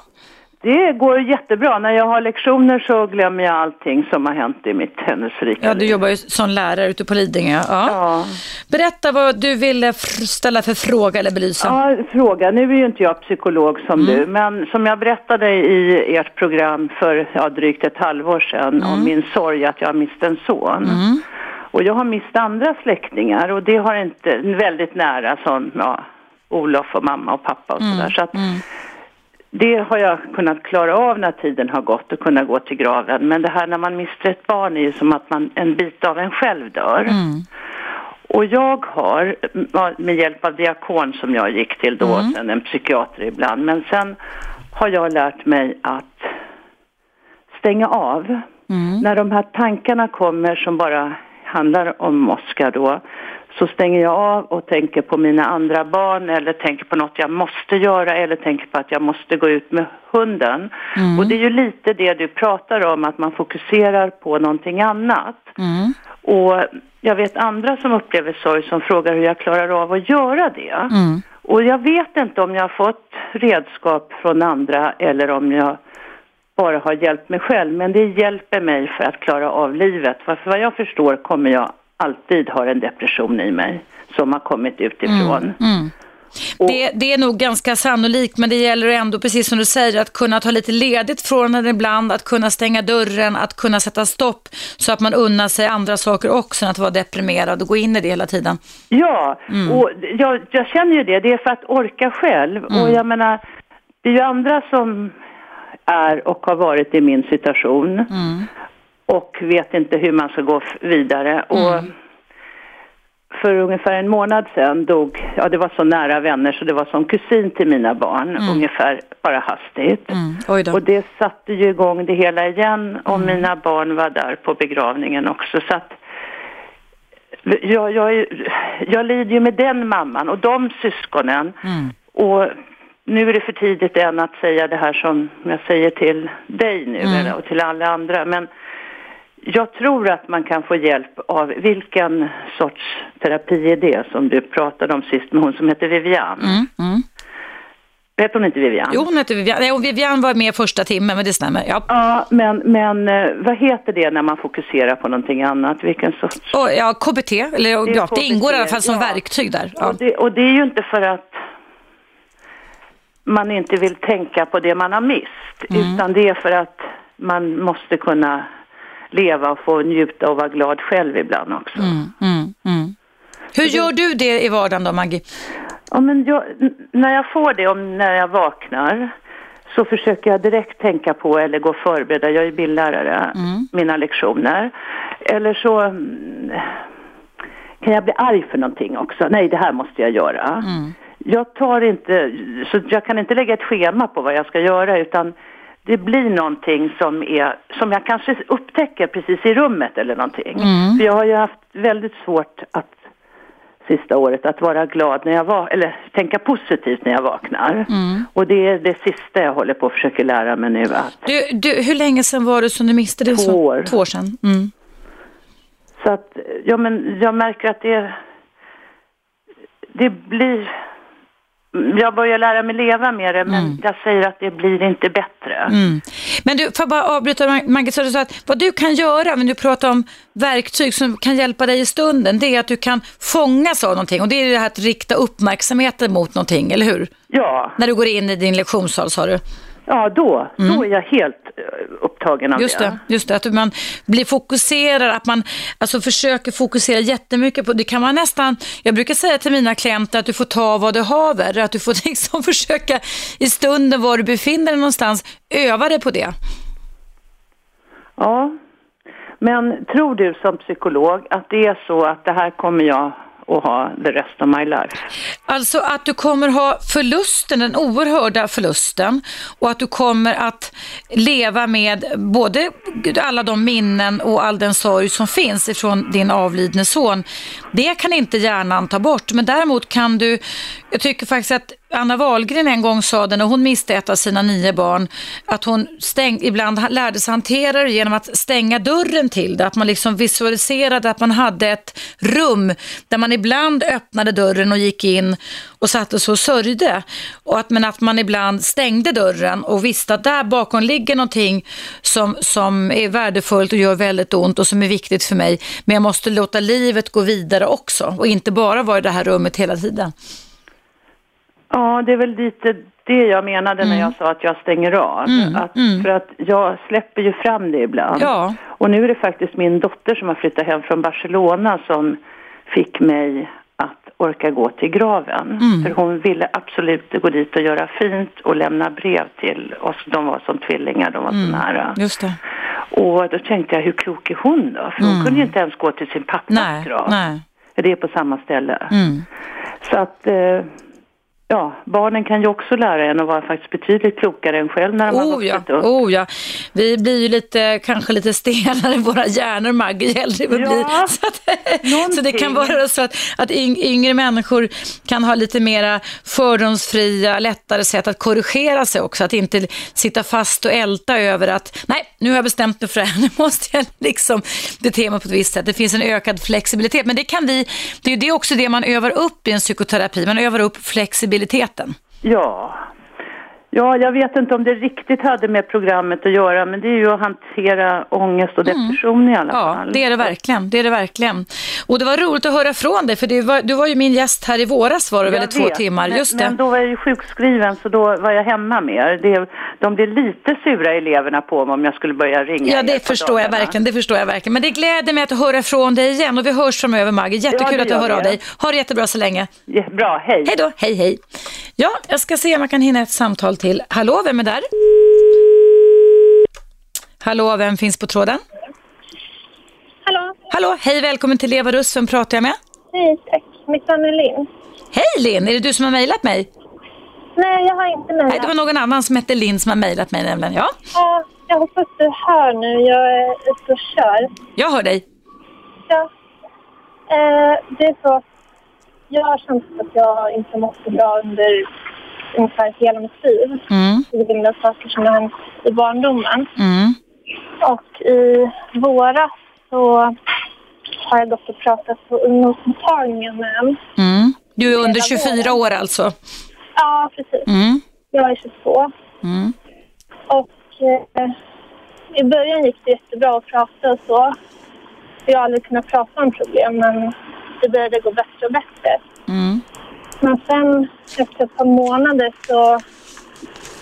E: Det går jättebra. När jag har lektioner så glömmer jag allting som har hänt i mitt händelserika
B: Ja, du jobbar ju som lärare ute på Lidingö. Ja.
E: Ja.
B: Berätta vad du ville ställa för fråga eller belysa.
E: Ja, fråga. Nu är ju inte jag psykolog som
B: Mm.
E: du, men som jag berättade i ert program för ja, drygt ett halvår sedan
B: Mm.
E: om min sorg att jag har mist en son. Och jag har mist andra släktingar och det har inte väldigt nära som ja, Olof och mamma och pappa och sådär. Så att det har jag kunnat klara av när tiden har gått och kunna gå till graven. Men det här när man mister ett barn är ju som att man, en bit av en själv dör. Och jag har, med hjälp av diakon som jag gick till då,
B: Mm.
E: sen en psykiater ibland, men sen har jag lärt mig att stänga av. När de här tankarna kommer som bara handlar om Oskar då, så stänger jag av och tänker på mina andra barn eller tänker på något jag måste göra eller tänker på att jag måste gå ut med hunden. Och det är ju lite det du pratar om, att man fokuserar på någonting annat.
B: Mm.
E: Och jag vet andra som upplever sorg som frågar hur jag klarar av att göra det.
B: Mm.
E: Och jag vet inte om jag har fått redskap från andra eller om jag bara har hjälpt mig själv. Men det hjälper mig för att klara av livet. För vad jag förstår kommer jag alltid ha en depression i mig som har kommit utifrån.
B: Mm. Det, det är nog ganska sannolikt, men det gäller ändå, precis som du säger, att kunna ta lite ledigt från den ibland, att kunna stänga dörren, att kunna sätta stopp, så att man unnar sig andra saker också än att vara deprimerad och gå in i det hela tiden.
E: Ja, och jag, jag känner ju det. Det är för att orka själv. Och jag menar, det är ju andra som är och har varit i min situation och vet inte hur man ska gå vidare. Och för ungefär en månad sedan dog, ja det var så nära vänner så det var som kusin till mina barn, ungefär bara hastigt.
B: Mm.
E: Och det satte ju igång det hela igen och mina barn var där på begravningen också. Så att jag, jag, jag lider ju med den mamman och de syskonen. Och nu är det för tidigt än att säga det här som jag säger till dig nu eller, och till alla andra. Men jag tror att man kan få hjälp av vilken sorts terapi är det som du pratade om sist med hon som heter Vivian.
B: Mm. Mm.
E: Vet hon inte Vivian?
B: Jo, hon heter Vivian. Nej, Vivian var med första timmen, men det stämmer. Ja.
E: Ja, men, men eh, vad heter det när man fokuserar på någonting annat? Vilken sorts?
B: Och, ja, KBT, eller ja, det
E: KBT,
B: ingår i alla fall som
E: ja.
B: verktyg där. Ja.
E: Och, det, och det är ju inte för att man inte vill tänka på det man har mist, utan det är för att man måste kunna leva och få njuta och vara glad själv ibland också.
B: Mm, mm, mm. Hur gör du det i vardagen då, Maggie?
E: Ja, men jag, när jag får det, om när jag vaknar, så försöker jag direkt tänka på eller gå och förbereda, jag är bildlärare, mina lektioner. Eller så mm, kan jag bli arg för någonting också. Nej, det här måste jag göra. Jag tar inte, så jag kan inte lägga ett schema på vad jag ska göra utan det blir någonting som är, som jag kanske upptäcker precis i rummet eller någonting. För jag har ju haft väldigt svårt att sista året att vara glad när jag var, eller tänka positivt när jag vaknar. Och det är det sista jag håller på att försöka lära mig nu att
B: Du, du, hur länge sedan var det som du miste det?
E: Två år.
B: Två år sedan. Mm.
E: Så att, ja men jag märker att det, det blir, jag börjar lära mig leva med det men jag säger att det blir inte bättre.
B: Mm. Men du, får jag bara avbryta Maggie, så du sa att vad du kan göra, men du pratar om verktyg som kan hjälpa dig i stunden, det är att du kan fångas av någonting och det är det här att rikta uppmärksamheten mot någonting, eller hur?
E: Ja,
B: När du går in i din lektionssal sa du.
E: Ja då, då är jag helt eh, upptagen av
B: Just det, just det, att man blir fokuserad, att man alltså försöker fokusera jättemycket på, det kan man nästan, jag brukar säga till mina klienter att du får ta vad du haver, att du får (laughs) liksom försöka i stunden var du befinner dig någonstans, öva dig på det.
E: Ja, Men tror du som psykolog att det är så att det här kommer jag och ha the rest of my life?
B: Alltså att du kommer ha förlusten, den oerhörda förlusten och att du kommer att leva med både alla de minnen och all den sorg som finns ifrån din avlidne son. Det kan inte hjärnan ta bort, men däremot kan du, jag tycker faktiskt att Anna Wahlgren en gång sa det när hon miste ett av sina nio barn, att hon stäng, ibland lärde sig hantera det genom att stänga dörren till det, att man liksom visualiserade att man hade ett rum där man ibland öppnade dörren och gick in och satte sig och sörjde. Och att, men att man ibland stängde dörren och visste att där bakom ligger någonting som, som är värdefullt och gör väldigt ont och som är viktigt för mig. Men jag måste låta livet gå vidare också och inte bara vara i det här rummet hela tiden.
E: Ja, det är väl lite det jag menade
B: Mm.
E: när jag sa att jag stänger av. Att, För att jag släpper ju fram det ibland.
B: Ja.
E: Och nu är det faktiskt min dotter som har flyttat hem från Barcelona som fick mig att orka gå till graven.
B: Mm.
E: För hon ville absolut gå dit och göra fint och lämna brev till oss. De var som tvillingar, de var
B: Mm.
E: så nära.
B: Just det.
E: Och då tänkte jag, hur klok är hon då? För hon kunde ju inte ens gå till sin pappas
B: Mm.
E: Grav.
B: nej.
E: Det är på samma ställe.
B: Mm.
E: Så att, eh, ja, barnen kan ju också lära en att vara faktiskt betydligt klokare än själv när de har
B: Oh ja,
E: vuxit upp.
B: oh ja. Vi blir ju lite, kanske lite stelare i våra hjärnor, Maggie, ju äldre vi
E: Ja,
B: blir. Så, att, så det kan vara så att, att yng- yngre människor kan ha lite mera fördomsfria, lättare sätt att korrigera sig också. Att inte sitta fast och älta över att, nej, nu har jag bestämt mig för det här, nu måste jag liksom bete mig på ett visst sätt. Det finns en ökad flexibilitet, men det kan vi, det är ju också det man övar upp i en psykoterapi, man övar upp flexibiliteten.
E: Ja. Ja, jag vet inte om det riktigt hade med programmet att göra, men det är ju att hantera ångest och depression i alla
B: Mm. Ja,
E: fall.
B: det är det verkligen. Det är det verkligen. Och det var roligt att höra från dig, för var, du var ju min gäst här i våras var det väl två timmar.
E: Men,
B: Just det.
E: men då var jag ju sjukskriven så då var jag hemma mer. Det, de blir lite sura eleverna på mig om jag skulle börja ringa
B: Ja, det förstår jag verkligen. Det förstår jag verkligen. Men det gläder mig att höra från dig igen och vi hörs framöver, Maggie. Jättekul
E: Ja,
B: att du hör av dig. Ha det jättebra så länge.
E: Ja, bra, hej.
B: Hej då, hej hej. Ja, jag ska se om jag kan hinna ett samtal till. Hallå, vem är där? Hallå, vem finns på tråden?
F: Hallå,
B: Hallå, hej, välkommen till Leva Russ. Vem pratar jag med?
F: hej tack. Mitt namn är Linn.
B: Hej Linn, är det du som har mejlat mig?
F: Nej, jag har inte mejlat.
B: Nej, det var någon annan som hette Linn som har mejlat mig nämligen. Ja,
F: Ja, jag hoppas du hör nu. Jag är ute och kör.
B: jag hör dig.
F: Ja. Eh, det är så jag har känt att jag inte mått så bra under ungefär hela mitt liv.
B: Mm,
F: mina saker som har hänt i barndomen.
B: mm,
F: Och i våras så har jag gått och pratat på ungdomsmottagningen med en.
B: mm. Du är under
F: Hela
B: 24 år alltså?
F: Ja, precis.
B: Mm,
F: Jag är 22.
B: mm,
F: Och eh, i början gick det jättebra att prata och så. Jag har aldrig kunnat prata om problem men det började gå bättre och bättre.
B: mm,
F: Men sen efter ett par månader så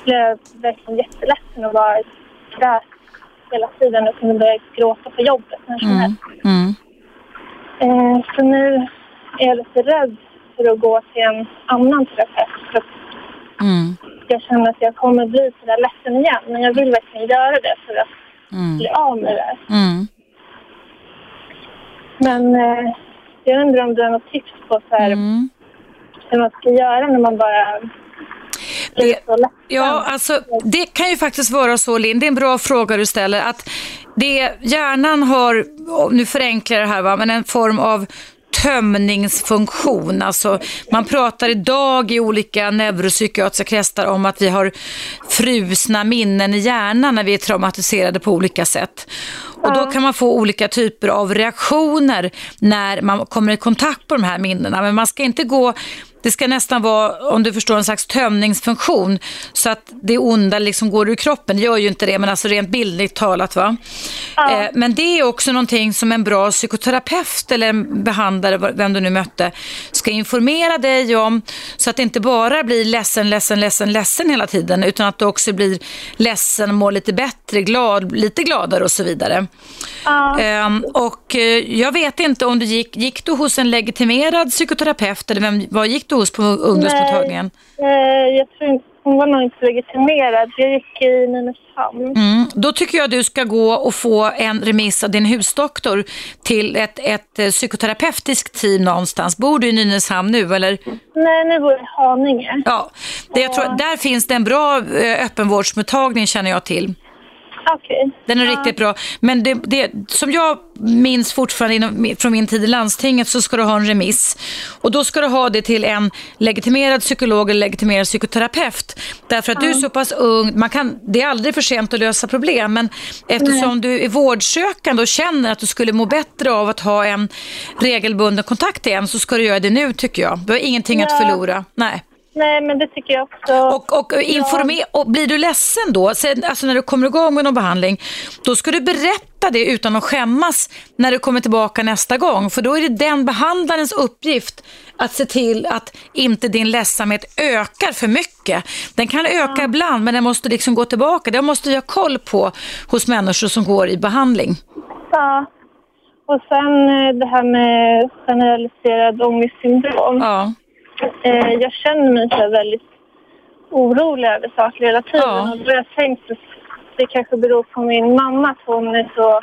F: blev jag verkligen jätteledsen och bara grät hela tiden och kunde börja gråta på jobbet när som
B: mm,
F: helst.
B: mm.
F: Eh, så nu är jag lite rädd för att gå till en annan terapeut
B: Mm,
F: jag känner att jag kommer bli så där ledsen igen. Men jag vill verkligen göra det för att
B: mm,
F: bli av med det.
B: mm.
F: Men eh, jag undrar om du har något tips på så här,
B: Mm.
F: Hur man ska göra när man bara
B: Det-. Ja, alltså det kan ju faktiskt vara så Linn, det är en bra fråga du ställer, att det hjärnan har, nu förenklar jag det här va, men en form av tömningsfunktion. Alltså, man pratar idag i olika neuropsykiatriska kretsar om att vi har frusna minnen i hjärnan när vi är traumatiserade på olika sätt. Och då kan man få olika typer av reaktioner när man kommer i kontakt med de här minnena. Men man ska inte gå det ska nästan vara, om du förstår, en slags tömningsfunktion så att det onda liksom går ur kroppen. Det gör ju inte det, men alltså rent bildligt talat. va. Eh, men det är också någonting som en bra psykoterapeut eller en behandlare, vem du nu mötte, ska informera dig om så att det inte bara blir ledsen, ledsen, ledsen, ledsen hela tiden utan att du också blir ledsen, mår lite bättre, glad, lite gladare och så vidare. Ehm, och eh, jag vet inte om du gick, gick du hos en legitimerad psykoterapeut eller vem, vad gick du hos på ungdomsmottagningen?
F: Eh, jag tror inte hon var nog inte legitimerad. Jag gick i Nynäshamn.
B: Mm. Då tycker jag du ska gå och få en remiss av din husdoktor till ett, ett eh, psykoterapeutiskt team någonstans. Bor du i Nynäshamn nu eller?
F: Nej, nu bor jag i Haninge.
B: Ja, det, jag tror, där finns det en bra eh, öppenvårdsmottagning känner jag till.
F: Okej.
B: Den är riktigt bra. Men det, det, som jag minns fortfarande inom, från min tid i landstinget så ska du ha en remiss. Och då ska du ha det till en legitimerad psykolog eller legitimerad psykoterapeut. Därför att du är så pass ung, man kan, det är aldrig för sent att lösa problem, men eftersom du är vårdsökande och känner att du skulle må bättre av att ha en regelbunden kontakt igen så ska du göra det nu tycker jag. Du har ingenting att
F: Ja.
B: förlora. Nej.
F: Nej, men det tycker jag också.
B: Och, och, informer- och blir du ledsen då, sen, alltså när du kommer igång med någon behandling, då ska du berätta det utan att skämmas när du kommer tillbaka nästa gång. För då är det den behandlarens uppgift att se till att inte din ledsamhet ökar för mycket. Den kan öka ibland, men den måste liksom gå tillbaka. Det måste vi ha koll på hos människor som går i behandling.
F: Ja. Och sen eh, det här med generaliserad ångestsyndrom.
B: Ja.
F: Eh, jag känner mig så väldigt orolig över saker hela tiden.
B: Ja.
F: Och då har jag tänkt att det kanske beror på min mamma att hon är så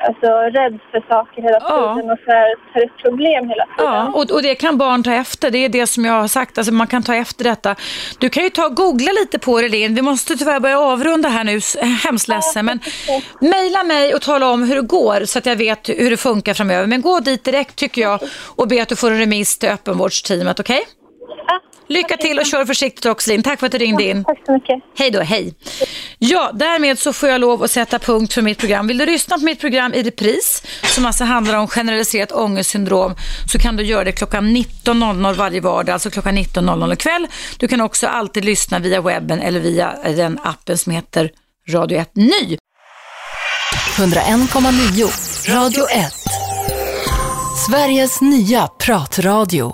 F: alltså, rädd för saker hela
B: Ja.
F: tiden och så här, tar upp problem hela tiden.
B: Ja, och, och det kan barn ta efter. Det är det som jag har sagt. Alltså man kan ta efter detta. Du kan ju ta och googla lite på det, Linn. Vi måste tyvärr börja avrunda här nu. S- Hemskt ledsen. Men mejla mig och tala om hur det går så att jag vet hur det funkar framöver. Men gå dit direkt tycker jag och be att du får en remiss till öppenvårdsteamet, okej?
F: Ja,
B: Lycka till och kör försiktigt också, Linn. Tack för att du ringde in.
F: tack så mycket.
B: Hej då, hej. Ja, därmed så får jag lov att sätta punkt för mitt program. Vill du lyssna på mitt program i repris, som alltså handlar om generaliserat ångestsyndrom, så kan du göra det klockan 19.00 varje vardag, alltså klockan 19.00 ikväll. Du kan också alltid lyssna via webben eller via den appen som heter Radio 1 Ny.
C: 101,9 Radio 1. Sveriges nya pratradio.